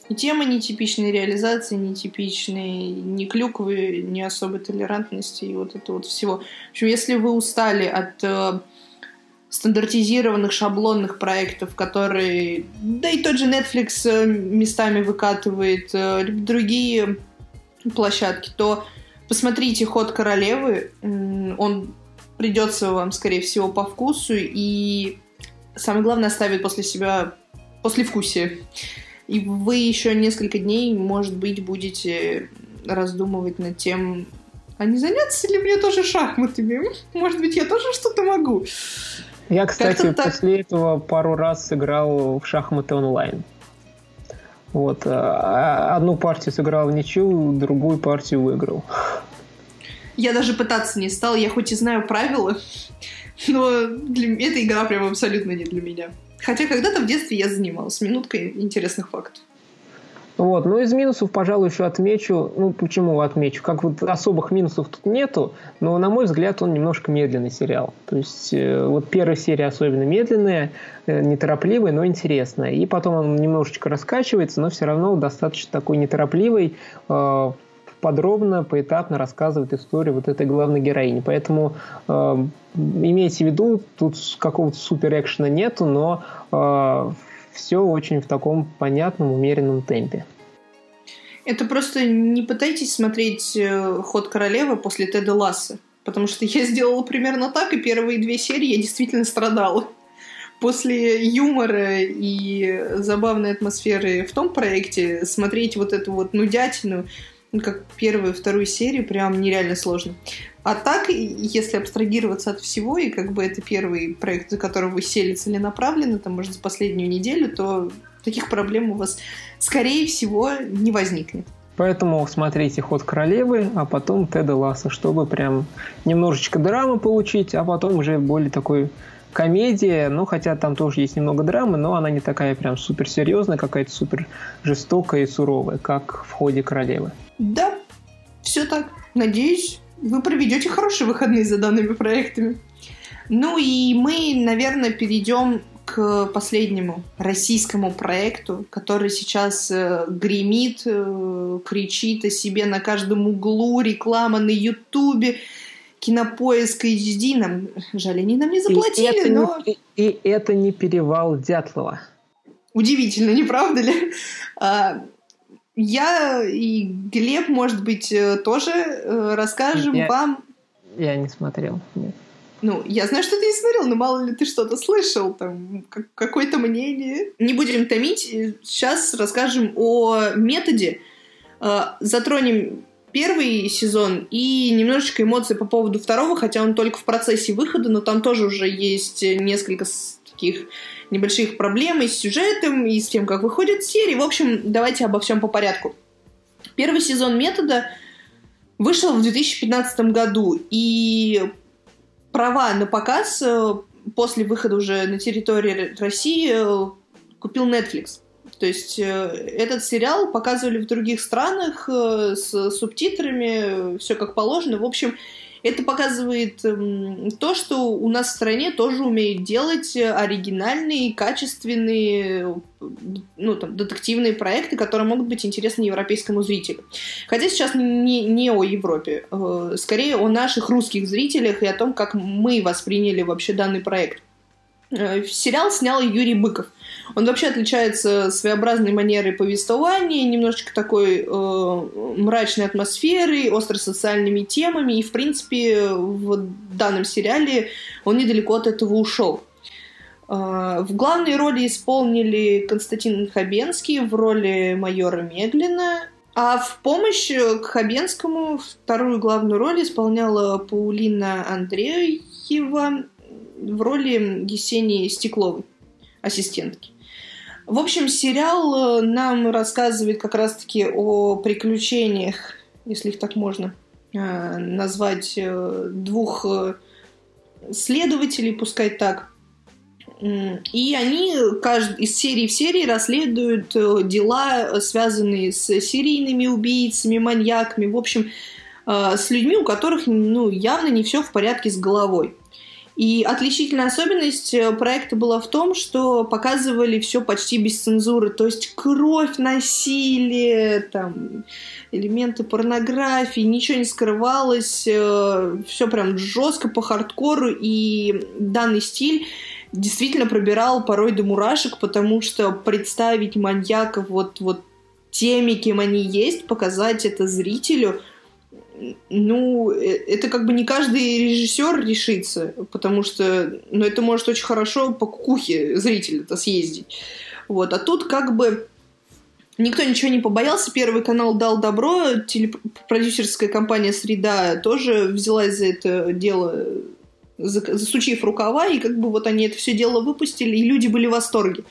И тема нетипичной реализации, нетипичной ни клюквы, ни особой толерантности и вот это вот всего. В общем, если вы устали от э, стандартизированных шаблонных проектов, которые, да и тот же Netflix э, местами выкатывает, э, другие площадки, то посмотрите «Ход королевы», он придется вам, скорее всего, по вкусу и, самое главное, оставит после себя послевкусие. И вы еще несколько дней, может быть, будете раздумывать над тем, а не заняться ли мне тоже шахматами? Может быть, я тоже что-то могу? Я, кстати, после этого пару раз сыграл в шахматы онлайн. Вот. А, одну партию сыграл в ничью, другую партию выиграл. Я даже пытаться не стал. Я хоть и знаю правила, но для... эта игра прям абсолютно не для меня. Хотя когда-то в детстве я занималась. Минуткой интересных фактов. Вот. Но из минусов, пожалуй, еще отмечу, ну почему отмечу, как вот особых минусов тут нету, но на мой взгляд он немножко медленный сериал. То есть э, вот первая серия особенно медленная, э, неторопливая, но интересная. И потом он немножечко раскачивается, но все равно достаточно такой неторопливый, э, подробно, поэтапно рассказывает историю вот этой главной героини. Поэтому э, имейте в виду, тут какого-то супер экшена нету, но э, все очень в таком понятном, умеренном темпе. Это просто не пытайтесь смотреть э, «Ход королевы» после Теда Ласса, потому что я сделала примерно так, и первые две серии я действительно страдала. После юмора и забавной атмосферы в том проекте смотреть вот эту вот нудятину, как первую и вторую серию, прям нереально сложно. А так, если абстрагироваться от всего, и как бы это первый проект, за которого вы сели целенаправленно, там, может, за последнюю неделю, то таких проблем у вас, скорее всего, не возникнет. Поэтому смотрите «Ход королевы», а потом Теда Ласса, чтобы прям немножечко драмы получить, а потом уже более такой комедия, ну, хотя там тоже есть немного драмы, но она не такая прям супер серьезная, какая-то супер жестокая и суровая, как в «Ходе королевы». Да, все так. Надеюсь, вы проведете хорошие выходные за данными проектами. Ну и мы, наверное, перейдем к последнему российскому проекту, который сейчас э, гремит, э, кричит о себе на каждом углу, реклама на Ютубе, кинопоиск HD. Нам, жаль, они нам не заплатили, и но... Не, и, и это не перевал Дятлова. Удивительно, не правда ли? Я и Глеб, может быть, э, тоже э, расскажем я, вам... Я не смотрел, нет. Ну, я знаю, что ты не смотрел, но мало ли ты что-то слышал, там, какое-то мнение. Не будем томить, сейчас расскажем о методе. Э, затронем первый сезон и немножечко эмоций по поводу второго, хотя он только в процессе выхода, но там тоже уже есть несколько таких небольших проблем и с сюжетом, и с тем, как выходит серии. В общем, давайте обо всем по порядку. Первый сезон метода вышел в 2015 году, и права на показ э, после выхода уже на территории России э, купил Netflix. То есть э, этот сериал показывали в других странах с субтитрами, все как положено. В общем, это показывает эм, то, что у нас в стране тоже умеют делать оригинальные, качественные, ну, там, детективные проекты, которые могут быть интересны европейскому зрителю. Хотя сейчас не, не о Европе, э, скорее о наших русских зрителях и о том, как мы восприняли вообще данный проект. Э, сериал снял Юрий Быков. Он вообще отличается своеобразной манерой повествования, немножечко такой э, мрачной атмосферой, остро-социальными темами, и, в принципе, в данном сериале он недалеко от этого ушел. Э, в главной роли исполнили Константин Хабенский в роли майора Меглина, а в помощь к Хабенскому вторую главную роль исполняла Паулина Андреева в роли Есении Стекловой, ассистентки. В общем, сериал э, нам рассказывает как раз-таки о приключениях, если их так можно э, назвать, э, двух следователей, пускай так. И они из серии в серии расследуют дела, связанные с серийными убийцами, маньяками, в общем, с людьми, у которых ну, явно не все в порядке с головой. И отличительная особенность э, проекта была в том, что показывали все почти без цензуры, то есть кровь, насилие, там, элементы порнографии, ничего не скрывалось, э, все прям жестко по хардкору, и данный стиль действительно пробирал порой до мурашек, потому что представить маньяков вот, вот теми, кем они есть, показать это зрителю – ну, э, это как бы не каждый режиссер решится, потому что, ну, это может очень хорошо по кукухе зрителя-то съездить. Вот, а тут как бы Никто ничего не побоялся, Первый канал дал добро, телепродюсерская компания «Среда» тоже взялась за это дело, засучив рукава, и как бы вот они это все дело выпустили, и люди были в восторге.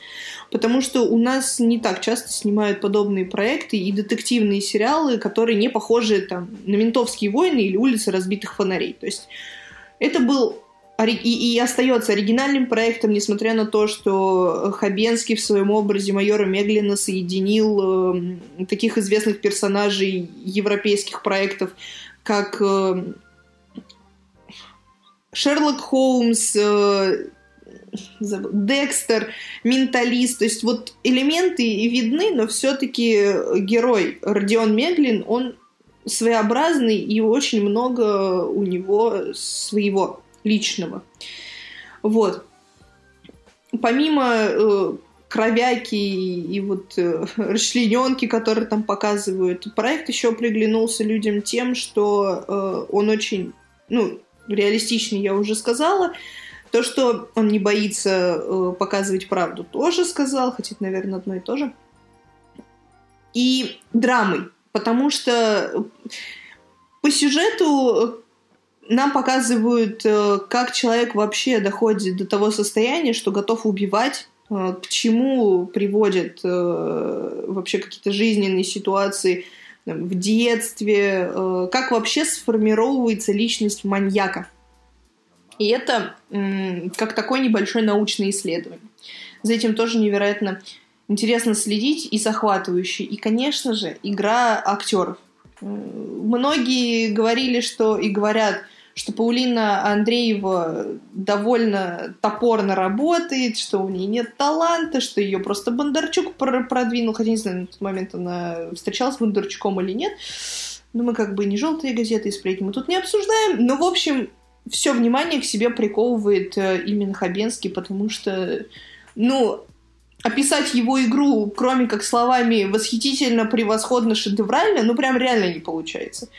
Потому что у нас не так часто снимают подобные проекты и детективные сериалы, которые не похожи там, на «Ментовские войны» или «Улицы разбитых фонарей». То есть это был и, и остается оригинальным проектом, несмотря на то, что Хабенский в своем образе майора Меглина соединил э, таких известных персонажей европейских проектов, как э, Шерлок Холмс, э, Декстер, Менталист. То есть вот элементы видны, но все-таки герой Родион Меглин, он своеобразный и очень много у него своего личного. Вот. Помимо э, кровяки и, и вот э, расчлененки, которые там показывают, проект еще приглянулся людям тем, что э, он очень, ну, реалистичный, я уже сказала. То, что он не боится э, показывать правду, тоже сказал, хотя наверное, одно и то же. И драмой, потому что по сюжету нам показывают, э, как человек вообще доходит до того состояния, что готов убивать, э, к чему приводят э, вообще какие-то жизненные ситуации в детстве, как вообще сформировывается личность маньяка. И это как такое небольшое научное исследование. За этим тоже невероятно интересно следить и захватывающе. И, конечно же, игра актеров. Многие говорили, что и говорят – что Паулина Андреева довольно топорно работает, что у нее нет таланта, что ее просто Бондарчук продвинул, хотя не знаю, на тот момент она встречалась с Бондарчуком или нет. Но мы как бы не желтые газеты и сплетни мы тут не обсуждаем. Но, в общем, все внимание к себе приковывает э, именно Хабенский, потому что, ну, описать его игру, кроме как словами восхитительно, превосходно, шедеврально, ну, прям реально не получается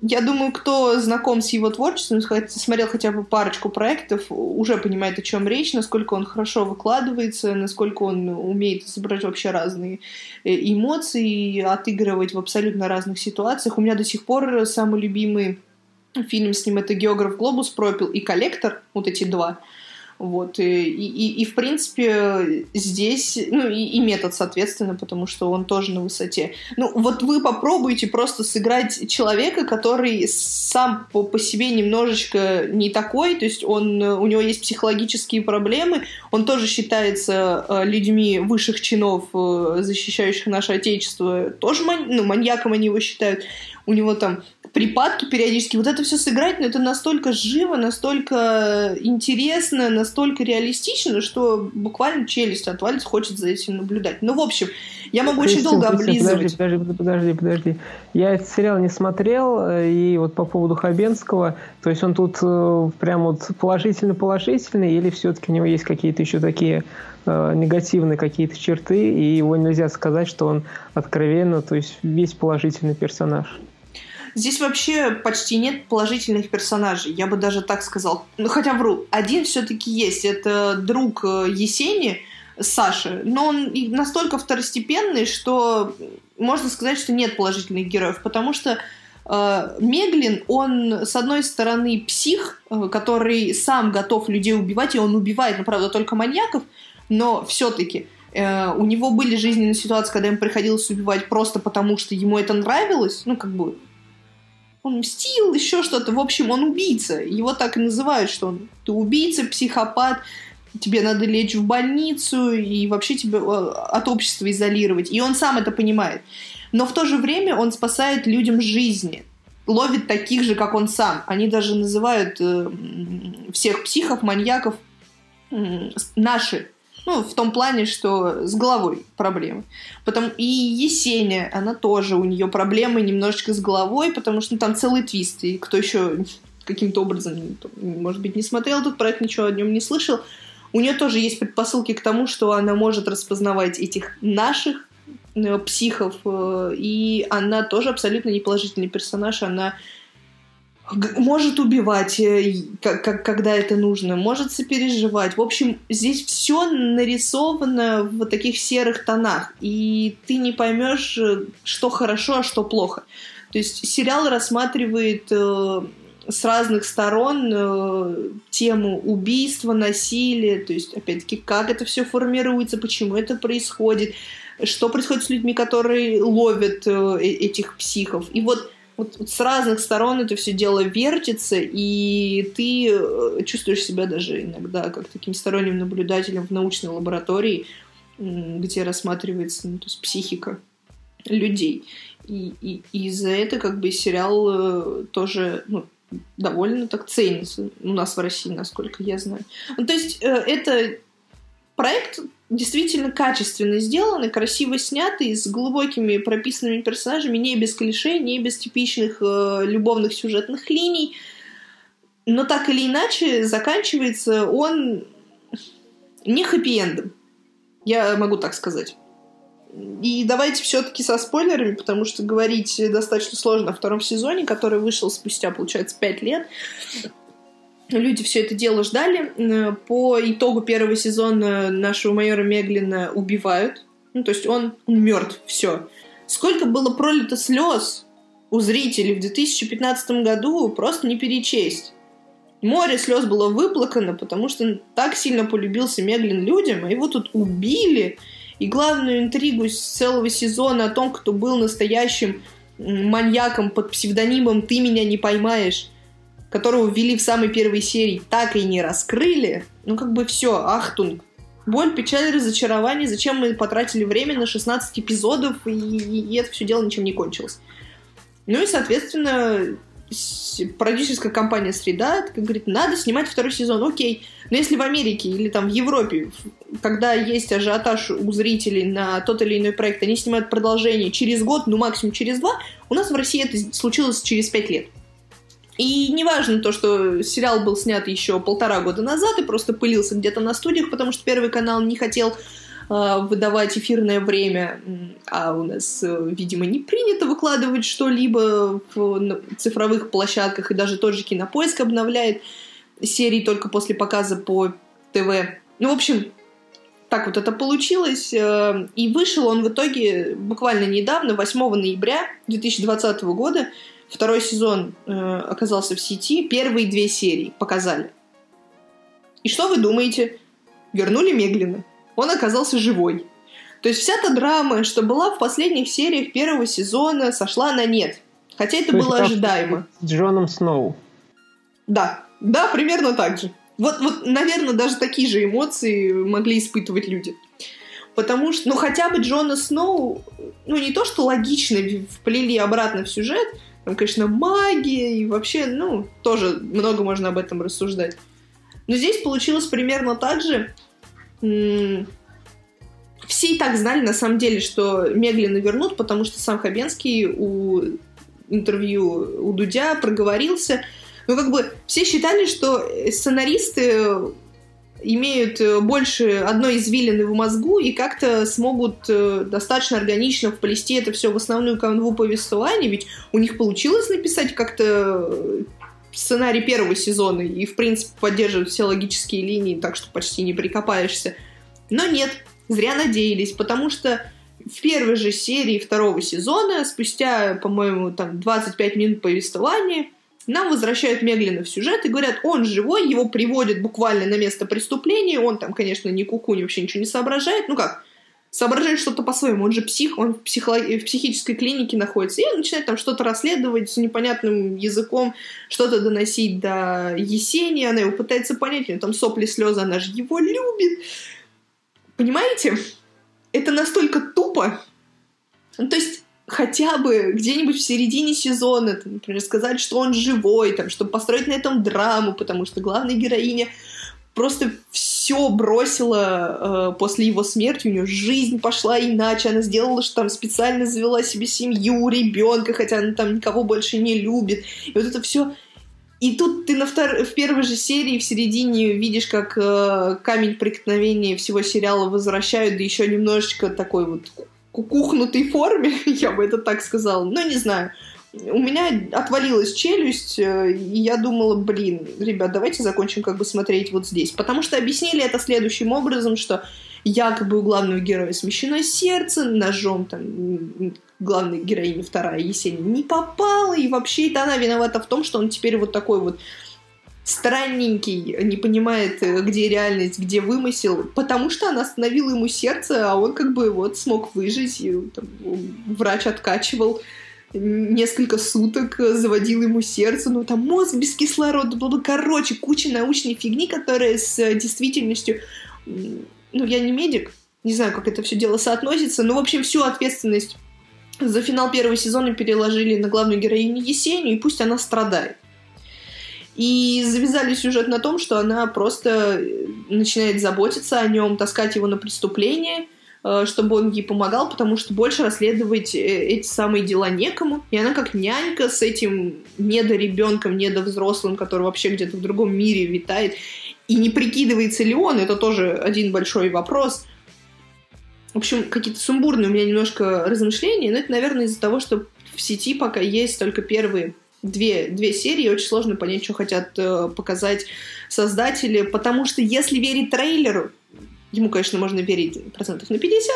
я думаю, кто знаком с его творчеством, смотрел хотя бы парочку проектов, уже понимает, о чем речь, насколько он хорошо выкладывается, насколько он умеет изображать вообще разные э, эмоции, отыгрывать в абсолютно разных ситуациях. У меня до сих пор самый любимый фильм с ним это «Географ Глобус пропил» и «Коллектор», вот эти два – вот, и, и, и в принципе, здесь, ну, и, и метод, соответственно, потому что он тоже на высоте. Ну, вот вы попробуйте просто сыграть человека, который сам по, по себе немножечко не такой, то есть он, у него есть психологические проблемы, он тоже считается э, людьми высших чинов, э, защищающих наше Отечество, тоже мань, ну, маньяком они его считают у него там припадки периодически. Вот это все сыграть, но это настолько живо, настолько интересно, настолько реалистично, что буквально челюсть отвалится, хочет за этим наблюдать. Ну, в общем, я могу Кристин, очень долго Кристин, облизывать. Подожди, подожди, подожди, подожди. Я этот сериал не смотрел, э, и вот по поводу Хабенского, то есть он тут э, прям вот положительно-положительный, или все-таки у него есть какие-то еще такие э, негативные какие-то черты, и его нельзя сказать, что он откровенно, то есть весь положительный персонаж? Здесь вообще почти нет положительных персонажей, я бы даже так сказал. Ну, хотя вру, один все-таки есть. Это друг э, Есени, Саши, но он настолько второстепенный, что можно сказать, что нет положительных героев, потому что э, Меглин, он, с одной стороны, псих, э, который сам готов людей убивать, и он убивает, ну, правда, только маньяков, но все-таки э, у него были жизненные ситуации, когда ему приходилось убивать просто потому, что ему это нравилось, ну, как бы он мстил, еще что-то. В общем, он убийца. Его так и называют, что он ты убийца, психопат, тебе надо лечь в больницу и вообще тебя э, от общества изолировать. И он сам это понимает. Но в то же время он спасает людям жизни. Ловит таких же, как он сам. Они даже называют э, всех психов, маньяков э, наши ну, в том плане, что с головой проблемы. Потом и Есения, она тоже, у нее проблемы немножечко с головой, потому что ну, там целый твист. И кто еще каким-то образом, может быть, не смотрел этот проект, ничего о нем не слышал, у нее тоже есть предпосылки к тому, что она может распознавать этих наших э, психов, э, и она тоже абсолютно неположительный персонаж, она может убивать, э, как, как, когда это нужно, может сопереживать. В общем, здесь все нарисовано в таких серых тонах, и ты не поймешь, э, что хорошо, а что плохо. То есть сериал рассматривает э, с разных сторон э, тему убийства, насилия, то есть, опять-таки, как это все формируется, почему это происходит, что происходит с людьми, которые ловят э, э этих психов. И вот вот, вот с разных сторон это все дело вертится, и ты э, чувствуешь себя даже иногда как таким сторонним наблюдателем в научной лаборатории, где рассматривается ну, то есть психика людей. И, и, и за это как бы сериал э, тоже ну, довольно так ценится у нас в России, насколько я знаю. Ну, то есть э, это проект действительно качественно сделаны, красиво сняты, с глубокими прописанными персонажами, не без клише, не без типичных э, любовных сюжетных линий. Но так или иначе, заканчивается он не хэппи-эндом. Я могу так сказать. И давайте все-таки со спойлерами, потому что говорить достаточно сложно о втором сезоне, который вышел спустя, получается, пять лет люди все это дело ждали. По итогу первого сезона нашего майора Меглина убивают. Ну, то есть он, он мертв, все. Сколько было пролито слез у зрителей в 2015 году, просто не перечесть. Море слез было выплакано, потому что так сильно полюбился Меглин людям, а его тут убили. И главную интригу целого сезона о том, кто был настоящим маньяком под псевдонимом «Ты меня не поймаешь», которого ввели в самой первой серии, так и не раскрыли, ну как бы все, ахтунг. Боль, печаль, разочарование. Зачем мы потратили время на 16 эпизодов, и, и это все дело ничем не кончилось. Ну и, соответственно, продюсерская компания «Среда» говорит, надо снимать второй сезон, окей. Но если в Америке или там в Европе, когда есть ажиотаж у зрителей на тот или иной проект, они снимают продолжение через год, ну максимум через два, у нас в России это случилось через пять лет. И неважно то, что сериал был снят еще полтора года назад и просто пылился где-то на студиях, потому что Первый канал не хотел э, выдавать эфирное время, а у нас, э, видимо, не принято выкладывать что-либо в цифровых площадках, и даже тот же Кинопоиск обновляет серии только после показа по ТВ. Ну, в общем, так вот это получилось. Э, и вышел он в итоге буквально недавно, 8 ноября 2020 года, Второй сезон э, оказался в сети, первые две серии показали. И что вы думаете? Вернули Меглина. Он оказался живой. То есть вся та драма, что была в последних сериях первого сезона, сошла на нет. Хотя это То было ожидаемо. С Джоном Сноу. Да, да, примерно так же. Вот, вот, наверное, даже такие же эмоции могли испытывать люди. Потому что, ну, хотя бы Джона Сноу, ну, не то, что логично вплели обратно в сюжет, там, конечно, магия и вообще, ну, тоже много можно об этом рассуждать. Но здесь получилось примерно так же. Все и так знали, на самом деле, что Меглина вернут, потому что сам Хабенский у интервью у Дудя проговорился. Ну, как бы все считали, что сценаристы имеют э, больше одной извилины в мозгу и как-то смогут э, достаточно органично вплести это все в основную канву повествования, ведь у них получилось написать как-то э, сценарий первого сезона и, в принципе, поддерживать все логические линии, так что почти не прикопаешься. Но нет, зря надеялись, потому что в первой же серии второго сезона, спустя, по-моему, там 25 минут повествования, нам возвращают Меглина в сюжет и говорят, он живой, его приводят буквально на место преступления, он там, конечно, не куку, -ку, вообще ничего не соображает, ну как, соображает что-то по-своему, он же псих, он в, психолог... в психической клинике находится, и он начинает там что-то расследовать с непонятным языком, что-то доносить до Есени, она его пытается понять, у нее там сопли, слезы, она же его любит. Понимаете? Это настолько тупо. Ну, то есть хотя бы где-нибудь в середине сезона, там, например, сказать, что он живой, там, чтобы построить на этом драму, потому что главная героиня просто все бросила э, после его смерти, у нее жизнь пошла иначе, она сделала, что там специально завела себе семью, ребенка, хотя она там никого больше не любит. И вот это все и тут ты на втор... в первой же серии в середине видишь, как э, камень преткновения всего сериала возвращают, да еще немножечко такой вот кукухнутой форме, я бы это так сказала. Ну, не знаю. у меня отвалилась челюсть, э, и я думала, блин, ребят, давайте закончим как бы смотреть вот здесь. Потому что объяснили это следующим образом, что якобы у главного героя смещено сердце, ножом там главной героиня вторая Есенина не попала, и вообще это она виновата в том, что он теперь вот такой вот странненький, не понимает, э, где реальность, где вымысел, потому что она остановила ему сердце, а он как бы вот смог выжить, и там, врач откачивал несколько суток, заводил ему сердце, ну там мозг без кислорода, было короче, куча научной фигни, которая с действительностью, ну я не медик, не знаю, как это все дело соотносится, но в общем всю ответственность за финал первого сезона переложили на главную героиню Есению, и пусть она страдает. И завязали сюжет на том, что она просто э, начинает заботиться о нем, таскать его на преступление, э, чтобы он ей помогал, потому что больше расследовать э, эти самые дела некому. И она как нянька с этим недоребенком, недовзрослым, который вообще где-то в другом мире витает. И не прикидывается ли он, это тоже один большой вопрос. В общем, какие-то сумбурные у меня немножко размышления, но это, наверное, из-за того, что в сети пока есть только первые две, две серии, очень сложно понять, что хотят э, показать создатели, потому что если верить трейлеру, ему, конечно, можно верить процентов на 50,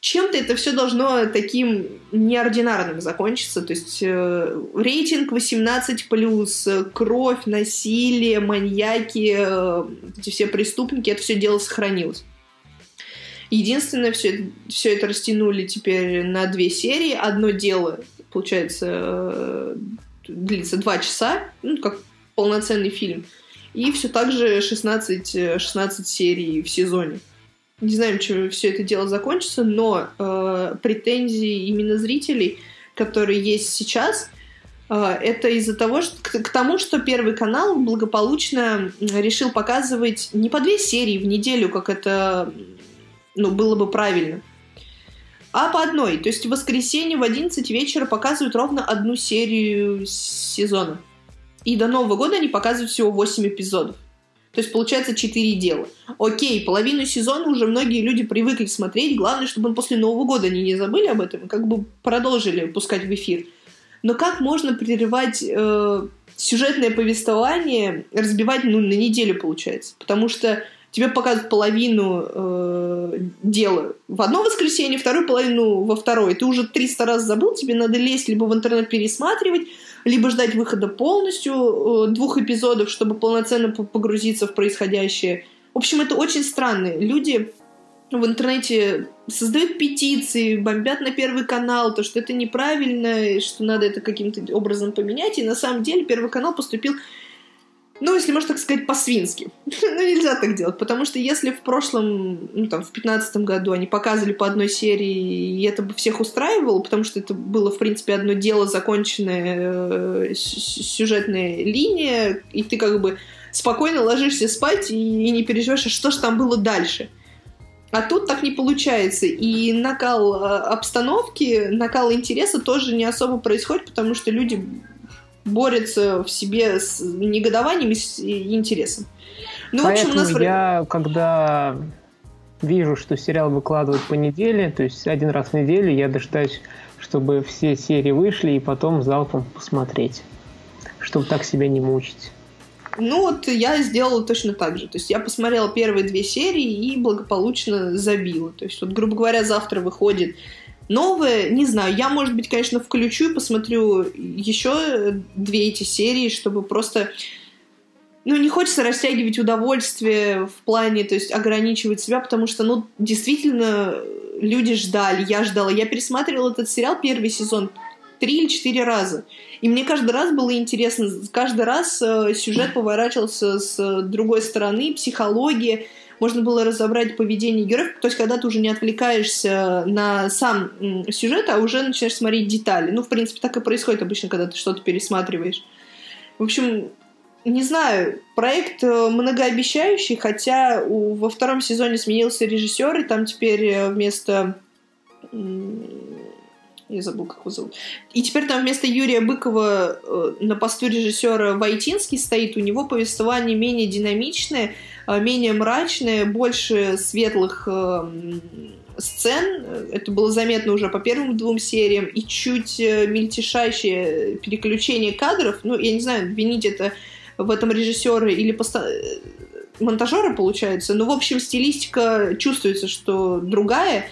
чем-то это все должно таким неординарным закончиться. То есть э, рейтинг 18+, кровь, насилие, маньяки, э, эти все преступники, это все дело сохранилось. Единственное, все, все это растянули теперь на две серии. Одно дело получается, э, длится два часа, ну, как полноценный фильм. И все так же 16, 16 серий в сезоне. Не знаем, чем все это дело закончится, но э, претензии именно зрителей, которые есть сейчас, э, это из-за того, что к, к тому, что Первый канал благополучно решил показывать не по две серии в неделю, как это ну, было бы правильно, а по одной. То есть в воскресенье в 11 вечера показывают ровно одну серию сезона. И до Нового года они показывают всего 8 эпизодов. То есть получается 4 дела. Окей, половину сезона уже многие люди привыкли смотреть. Главное, чтобы он после Нового года они не забыли об этом и как бы продолжили пускать в эфир. Но как можно прерывать э, сюжетное повествование, разбивать ну, на неделю, получается? Потому что тебе показывают половину э, дела в одно воскресенье, вторую половину во второе. Ты уже 300 раз забыл, тебе надо лезть либо в интернет пересматривать, либо ждать выхода полностью э, двух эпизодов, чтобы полноценно погрузиться в происходящее. В общем, это очень странно. Люди в интернете создают петиции, бомбят на Первый канал, то, что это неправильно, что надо это каким-то образом поменять. И на самом деле Первый канал поступил ну, если можно так сказать, по-свински. ну, нельзя так делать, потому что если в прошлом, ну, там, в пятнадцатом году они показывали по одной серии, и это бы всех устраивало, потому что это было, в принципе, одно дело, законченная э, сюжетная линия, и ты как бы спокойно ложишься спать и, и не переживаешь, а что же там было дальше. А тут так не получается. И накал э, обстановки, накал интереса тоже не особо происходит, потому что люди борется в себе с негодованием и интересом. Ну, Поэтому в общем, у нас... я, когда вижу, что сериал выкладывают по неделе, то есть один раз в неделю, я дождаюсь, чтобы все серии вышли и потом залпом посмотреть, чтобы так себя не мучить. Ну вот я сделала точно так же. То есть я посмотрела первые две серии и благополучно забила. То есть вот, грубо говоря, завтра выходит Новое, не знаю, я, может быть, конечно, включу и посмотрю еще две эти серии, чтобы просто... Ну, не хочется растягивать удовольствие в плане, то есть ограничивать себя, потому что, ну, действительно, люди ждали, я ждала. Я пересматривала этот сериал первый сезон три или четыре раза. И мне каждый раз было интересно, каждый раз э, сюжет поворачивался с другой стороны, психология, можно было разобрать поведение героев, то есть когда ты уже не отвлекаешься на сам сюжет, а уже начинаешь смотреть детали. Ну, в принципе, так и происходит обычно, когда ты что-то пересматриваешь. В общем, не знаю, проект э, многообещающий, хотя у, во втором сезоне сменился режиссер, и там теперь э, вместо Я забыл, как его зовут. И теперь там вместо Юрия Быкова э, на посту режиссера Войтинский стоит. У него повествование менее динамичное, э, менее мрачное, больше светлых э, сцен. Это было заметно уже по первым двум сериям. И чуть э, мельтешащее переключение кадров. Ну, я не знаю, винить это в этом режиссера или поста э, монтажера, получается. Но, в общем, стилистика чувствуется, что другая.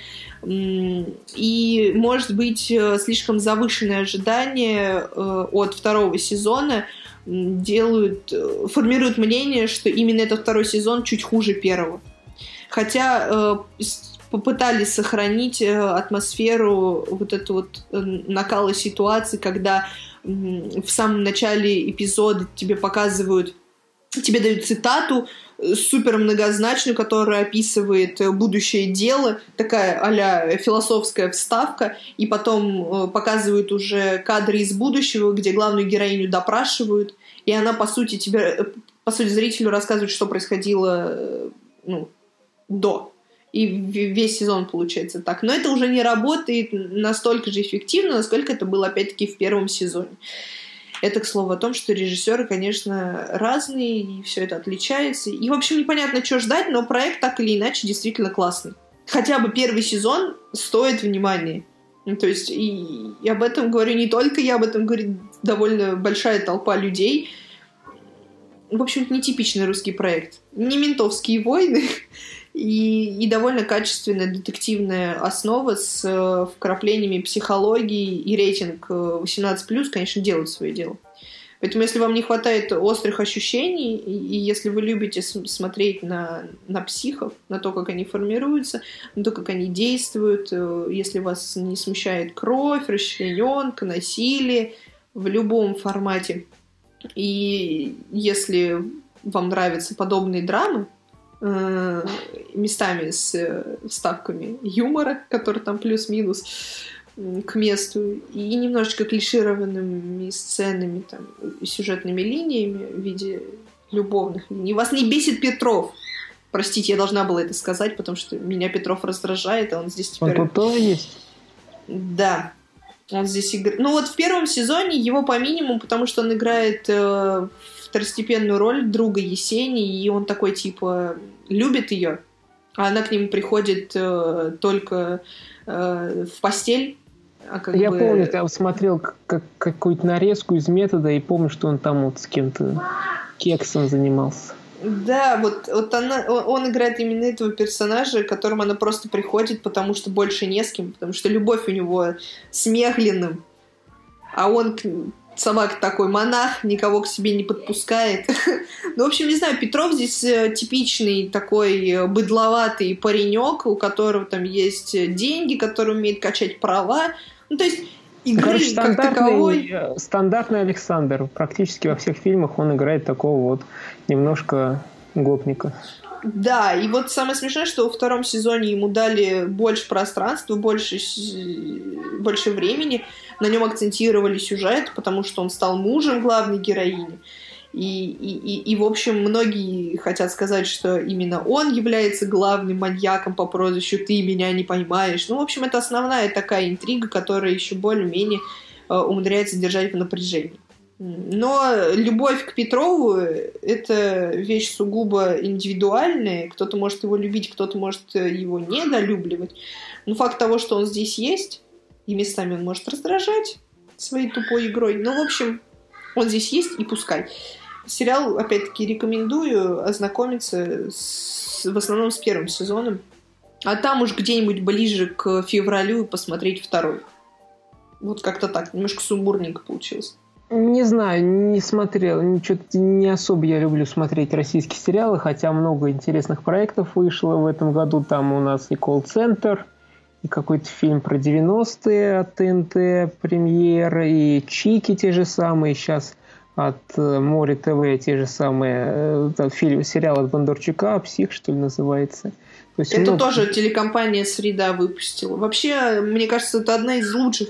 И, может быть, э, слишком завышенные ожидания э, от второго сезона делают, э, формируют мнение, что именно этот второй сезон чуть хуже первого. Хотя попытались сохранить атмосферу вот эту вот накала ситуации, когда в самом начале эпизода тебе показывают, тебе дают цитату, супер многозначную, которая описывает э, будущее дело, такая а философская вставка, и потом э, показывают уже кадры из будущего, где главную героиню допрашивают, и она, по сути, тебе, э, по сути, зрителю рассказывает, что происходило ну, до. И весь сезон получается так. Но это уже не работает настолько же эффективно, насколько это было, опять-таки, в первом сезоне. Это, к слову, о том, что режиссеры, конечно, разные, и все это отличается. И, в общем, непонятно, что ждать, но проект так или иначе действительно классный. Хотя бы первый сезон стоит внимания. Ну, то есть, и, и об этом говорю не только я, об этом говорит довольно большая толпа людей. В общем, нетипичный русский проект. Не ментовские войны, и, и довольно качественная детективная основа с э, вкраплениями психологии и рейтинг 18+, э, конечно, делают свое дело. Поэтому, если вам не хватает острых ощущений, и, и если вы любите смотреть на, на психов, на то, как они формируются, на то, как они действуют, э, если вас не смущает кровь, расчлененка, насилие в любом формате, и если вам нравятся подобные драмы, местами с э, вставками юмора, который там плюс-минус к месту, и немножечко клишированными сценами, там, сюжетными линиями в виде любовных линий. Вас не бесит Петров. Простите, я должна была это сказать, потому что меня Петров раздражает, а он здесь теперь... Он тоже есть? Да. Он здесь играет... Ну вот в первом сезоне его по минимуму, потому что он играет э, второстепенную роль друга Есени, и он такой, типа, любит ее, а она к нему приходит э, только э, в постель. А как я бы... помню, я смотрел как, какую-то нарезку из метода и помню, что он там вот с кем-то кексом занимался. Да, вот, вот она, он играет именно этого персонажа, к которому она просто приходит, потому что больше не с кем, потому что любовь у него с Меглиным, а он собака такой монах, никого к себе не подпускает. ну, в общем, не знаю, Петров здесь э, типичный такой э, быдловатый паренек, у которого там есть деньги, который умеет качать права. Ну, то есть игры Короче, как таковой... Э, стандартный Александр. Практически во всех фильмах он играет такого вот немножко гопника. Да, и вот самое смешное, что во втором сезоне ему дали больше пространства, больше, больше времени на нем акцентировали сюжет, потому что он стал мужем главной героини. И, и, и, и, в общем, многие хотят сказать, что именно он является главным маньяком по прозвищу «Ты меня не поймаешь». Ну, в общем, это основная такая интрига, которая еще более-менее э, умудряется держать в напряжении. Но любовь к Петрову – это вещь сугубо индивидуальная. Кто-то может его любить, кто-то может его недолюбливать. Но факт того, что он здесь есть, и местами он может раздражать своей тупой игрой. Но, в общем, он здесь есть, и пускай. Сериал, опять-таки, рекомендую ознакомиться с, в основном с первым сезоном. А там уж где-нибудь ближе к февралю посмотреть второй. Вот как-то так, немножко сумбурненько получилось. Не знаю, не смотрел, ничего не особо я люблю смотреть российские сериалы, хотя много интересных проектов вышло в этом году. Там у нас и колл-центр, и какой-то фильм про 90-е от ТНТ премьер, и Чики те же самые, сейчас от э, Море ТВ те же самые, этот фильм, сериал от Бондарчука, «Псих», что ли, называется. То есть, это ну, тоже телекомпания «Среда» выпустила. Вообще, мне кажется, это одна из лучших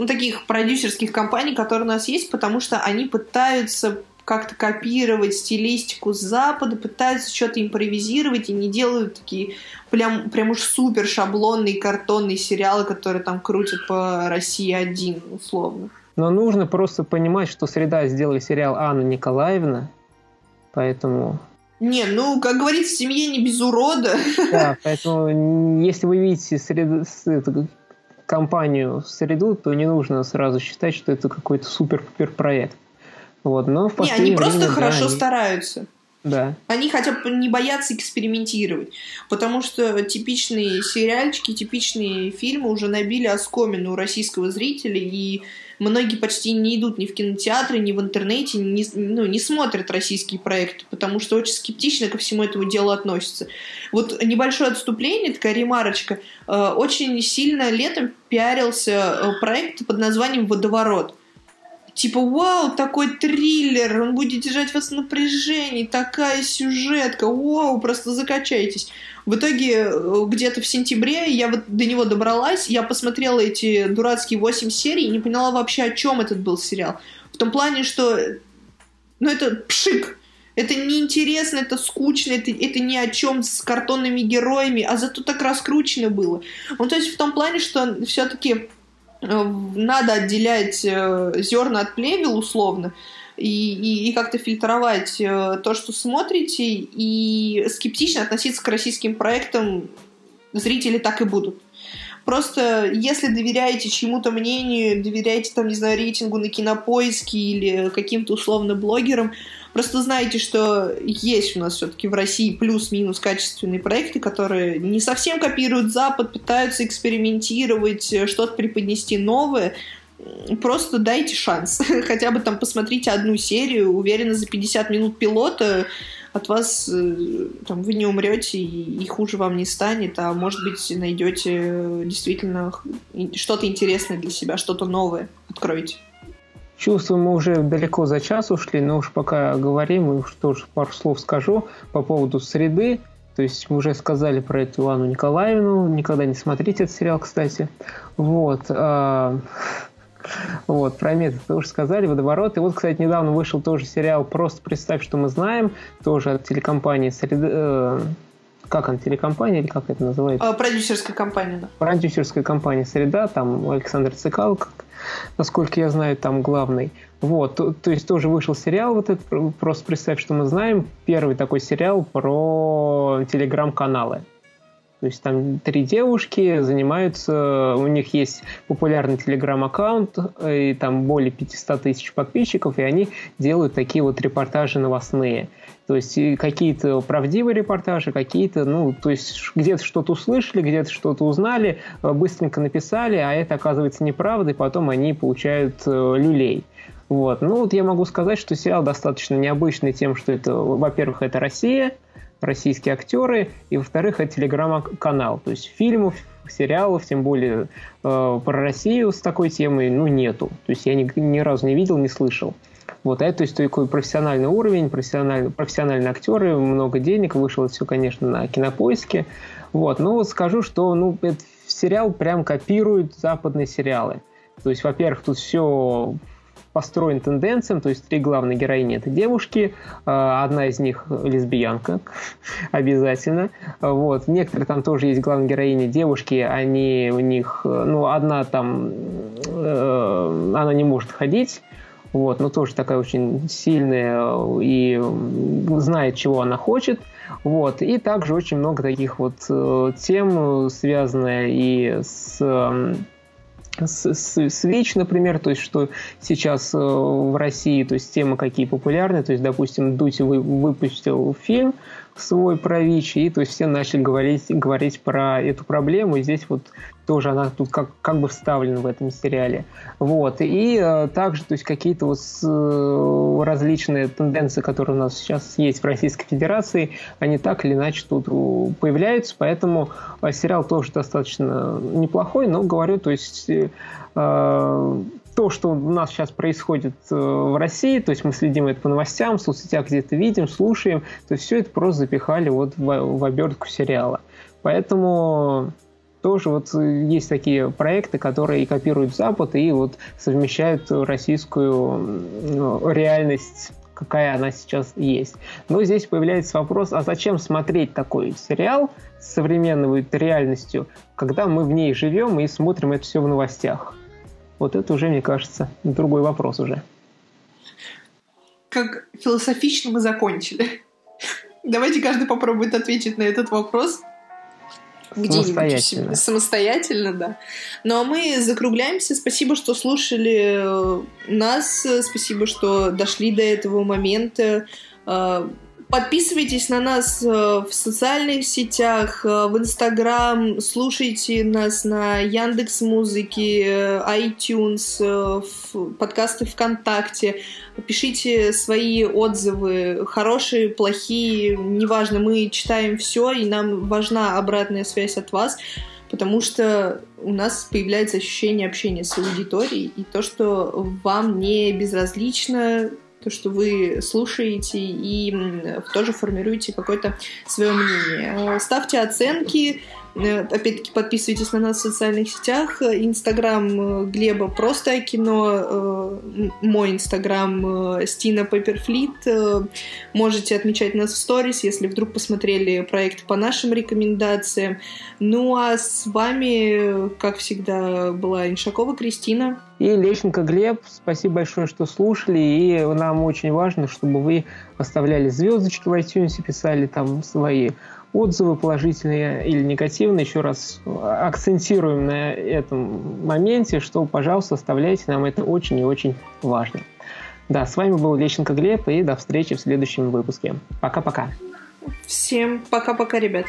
ну, таких продюсерских компаний, которые у нас есть, потому что они пытаются как-то копировать стилистику Запада, пытаются что-то импровизировать и не делают такие прям, прям уж супер шаблонные картонные сериалы, которые там крутят по России один, условно. Но нужно просто понимать, что «Среда» сделали сериал Анна Николаевна, поэтому... Не, ну, как говорится, в семье не без урода. Да, поэтому если вы видите среду, компанию «Среду», то не нужно сразу считать, что это какой-то супер-пупер проект. Вот, но в не, они просто время, хорошо да, они... стараются. Да. Они хотя бы не боятся экспериментировать. Потому что типичные сериальчики, типичные фильмы уже набили оскомину у российского зрителя, и многие почти не идут ни в кинотеатры, ни в интернете, ни, ну, не смотрят российские проекты, потому что очень скептично ко всему этому делу относятся. Вот небольшое отступление, такая ремарочка. Э, очень сильно летом пиарился э, проект под названием «Водоворот» типа, вау, такой триллер, он будет держать вас в напряжении, такая сюжетка, вау, просто закачайтесь. В итоге э, где-то в сентябре я вот до него добралась, я посмотрела эти дурацкие 8 серий и не поняла вообще, о чем этот был сериал. В том плане, что ну это пшик, это неинтересно, это скучно, это, это ни о чем с картонными героями, а зато так раскручено было. Ну, то есть в том плане, что все-таки надо отделять э, зерна от плевел условно и, и, и как-то фильтровать э, то, что смотрите, и скептично относиться к российским проектам зрители так и будут. Просто если доверяете чьему-то мнению, доверяете, там, не знаю, рейтингу на кинопоиске или каким-то условно блогерам, Просто знаете, что есть у нас все-таки в России плюс-минус качественные проекты, которые не совсем копируют Запад, пытаются экспериментировать, что-то преподнести новое. Просто дайте шанс. Хотя бы там посмотрите одну серию, уверенно, за 50 минут пилота от вас э, там, вы не умрете и, хуже вам не станет, а может быть найдете действительно что-то интересное для себя, что-то новое откроете. Чувствую, мы уже далеко за час ушли, но уж пока говорим, уж тоже пару слов скажу по поводу среды. То есть мы уже сказали про эту Анну Николаевну. Никогда не смотрите этот сериал, кстати. Вот. А, вот, про метод тоже сказали, водоворот. И вот, кстати, недавно вышел тоже сериал «Просто представь, что мы знаем», тоже от телекомпании «Среда», э, как она, телекомпания или как это называется? А, продюсерская компания, да. Продюсерская компания «Среда», там Александр Цикал, насколько я знаю, там главный. Вот, то, то есть тоже вышел сериал вот этот, просто представь, что мы знаем, первый такой сериал про телеграм-каналы. То есть там три девушки занимаются, у них есть популярный телеграм-аккаунт, и там более 500 тысяч подписчиков, и они делают такие вот репортажи новостные. То есть какие-то правдивые репортажи, какие-то, ну, то есть где-то что-то услышали, где-то что-то узнали, э, быстренько написали, а это оказывается неправда, и потом они получают э, люлей. Вот. Ну вот я могу сказать, что сериал достаточно необычный тем, что это, во-первых, это Россия, российские актеры, и, во-вторых, это телеграм-канал. То есть фильмов, сериалов, тем более э, про Россию с такой темой, ну, нету. То есть я ни, ни разу не видел, не слышал. Вот, это то есть такой профессиональный уровень, профессиональные, профессиональные актеры, много денег, вышло все, конечно, на кинопоиске. Вот, но вот скажу, что ну, этот сериал прям копирует западные сериалы. То есть, во-первых, тут все построен тенденциям, то есть три главные героини это девушки, а, одна из них лесбиянка, обязательно. Вот. Некоторые там тоже есть главные героини девушки, они у них, ну, одна там, э, она не может ходить, вот, но тоже такая очень сильная и знает, чего она хочет. Вот. И также очень много таких вот э, тем, связанных и с с, с, с например, то есть что сейчас э, в России, то есть темы какие популярны, то есть, допустим, Дудь вы, выпустил фильм свой про ВИЧ, и то есть все начали говорить, говорить про эту проблему, и здесь вот тоже она тут как, как бы вставлена в этом сериале. Вот. И э, также то есть какие-то вот с, э, различные тенденции, которые у нас сейчас есть в Российской Федерации, они так или иначе тут появляются, поэтому э, сериал тоже достаточно неплохой, но говорю, то есть э, то, что у нас сейчас происходит э, в России, то есть мы следим это по новостям, в соцсетях где-то видим, слушаем, то есть все это просто запихали вот в, в обертку сериала. Поэтому тоже вот есть такие проекты, которые копируют Запад, и вот совмещают российскую ну, реальность какая она сейчас есть. Но здесь появляется вопрос, а зачем смотреть такой сериал с современной реальностью, когда мы в ней живем и смотрим это все в новостях? Вот это уже, мне кажется, другой вопрос уже. Как философично мы закончили. Давайте каждый попробует ответить на этот вопрос где-нибудь самостоятельно, да. Ну а мы закругляемся. Спасибо, что слушали э, нас. Спасибо, что дошли до этого момента. Подписывайтесь на нас э, в социальных сетях, э, в Инстаграм, слушайте нас на Яндекс Музыке, э, iTunes, подкасты ВКонтакте, пишите свои отзывы, хорошие, плохие, неважно, мы читаем все, и нам важна обратная связь от вас, потому что у нас появляется ощущение общения с аудиторией, и то, что вам не безразлично, то, что вы слушаете и тоже формируете какое-то свое мнение. Ставьте оценки, Э, опять-таки, подписывайтесь на нас в социальных сетях. Инстаграм э, Глеба просто кино. Э, мой инстаграм Стина Пепперфлит. Можете отмечать нас в сторис, если вдруг посмотрели проект по нашим рекомендациям. Ну а с вами, как всегда, была Иншакова Кристина. И Лещенко Глеб, спасибо большое, что слушали. И нам очень важно, чтобы вы оставляли звездочки в iTunes, писали там свои отзывы положительные или негативные. Еще раз акцентируем на этом моменте, что, пожалуйста, оставляйте нам это очень и очень важно. Да, с вами был Лещенко Глеб, и до встречи в следующем выпуске. Пока-пока. Всем пока-пока, ребят.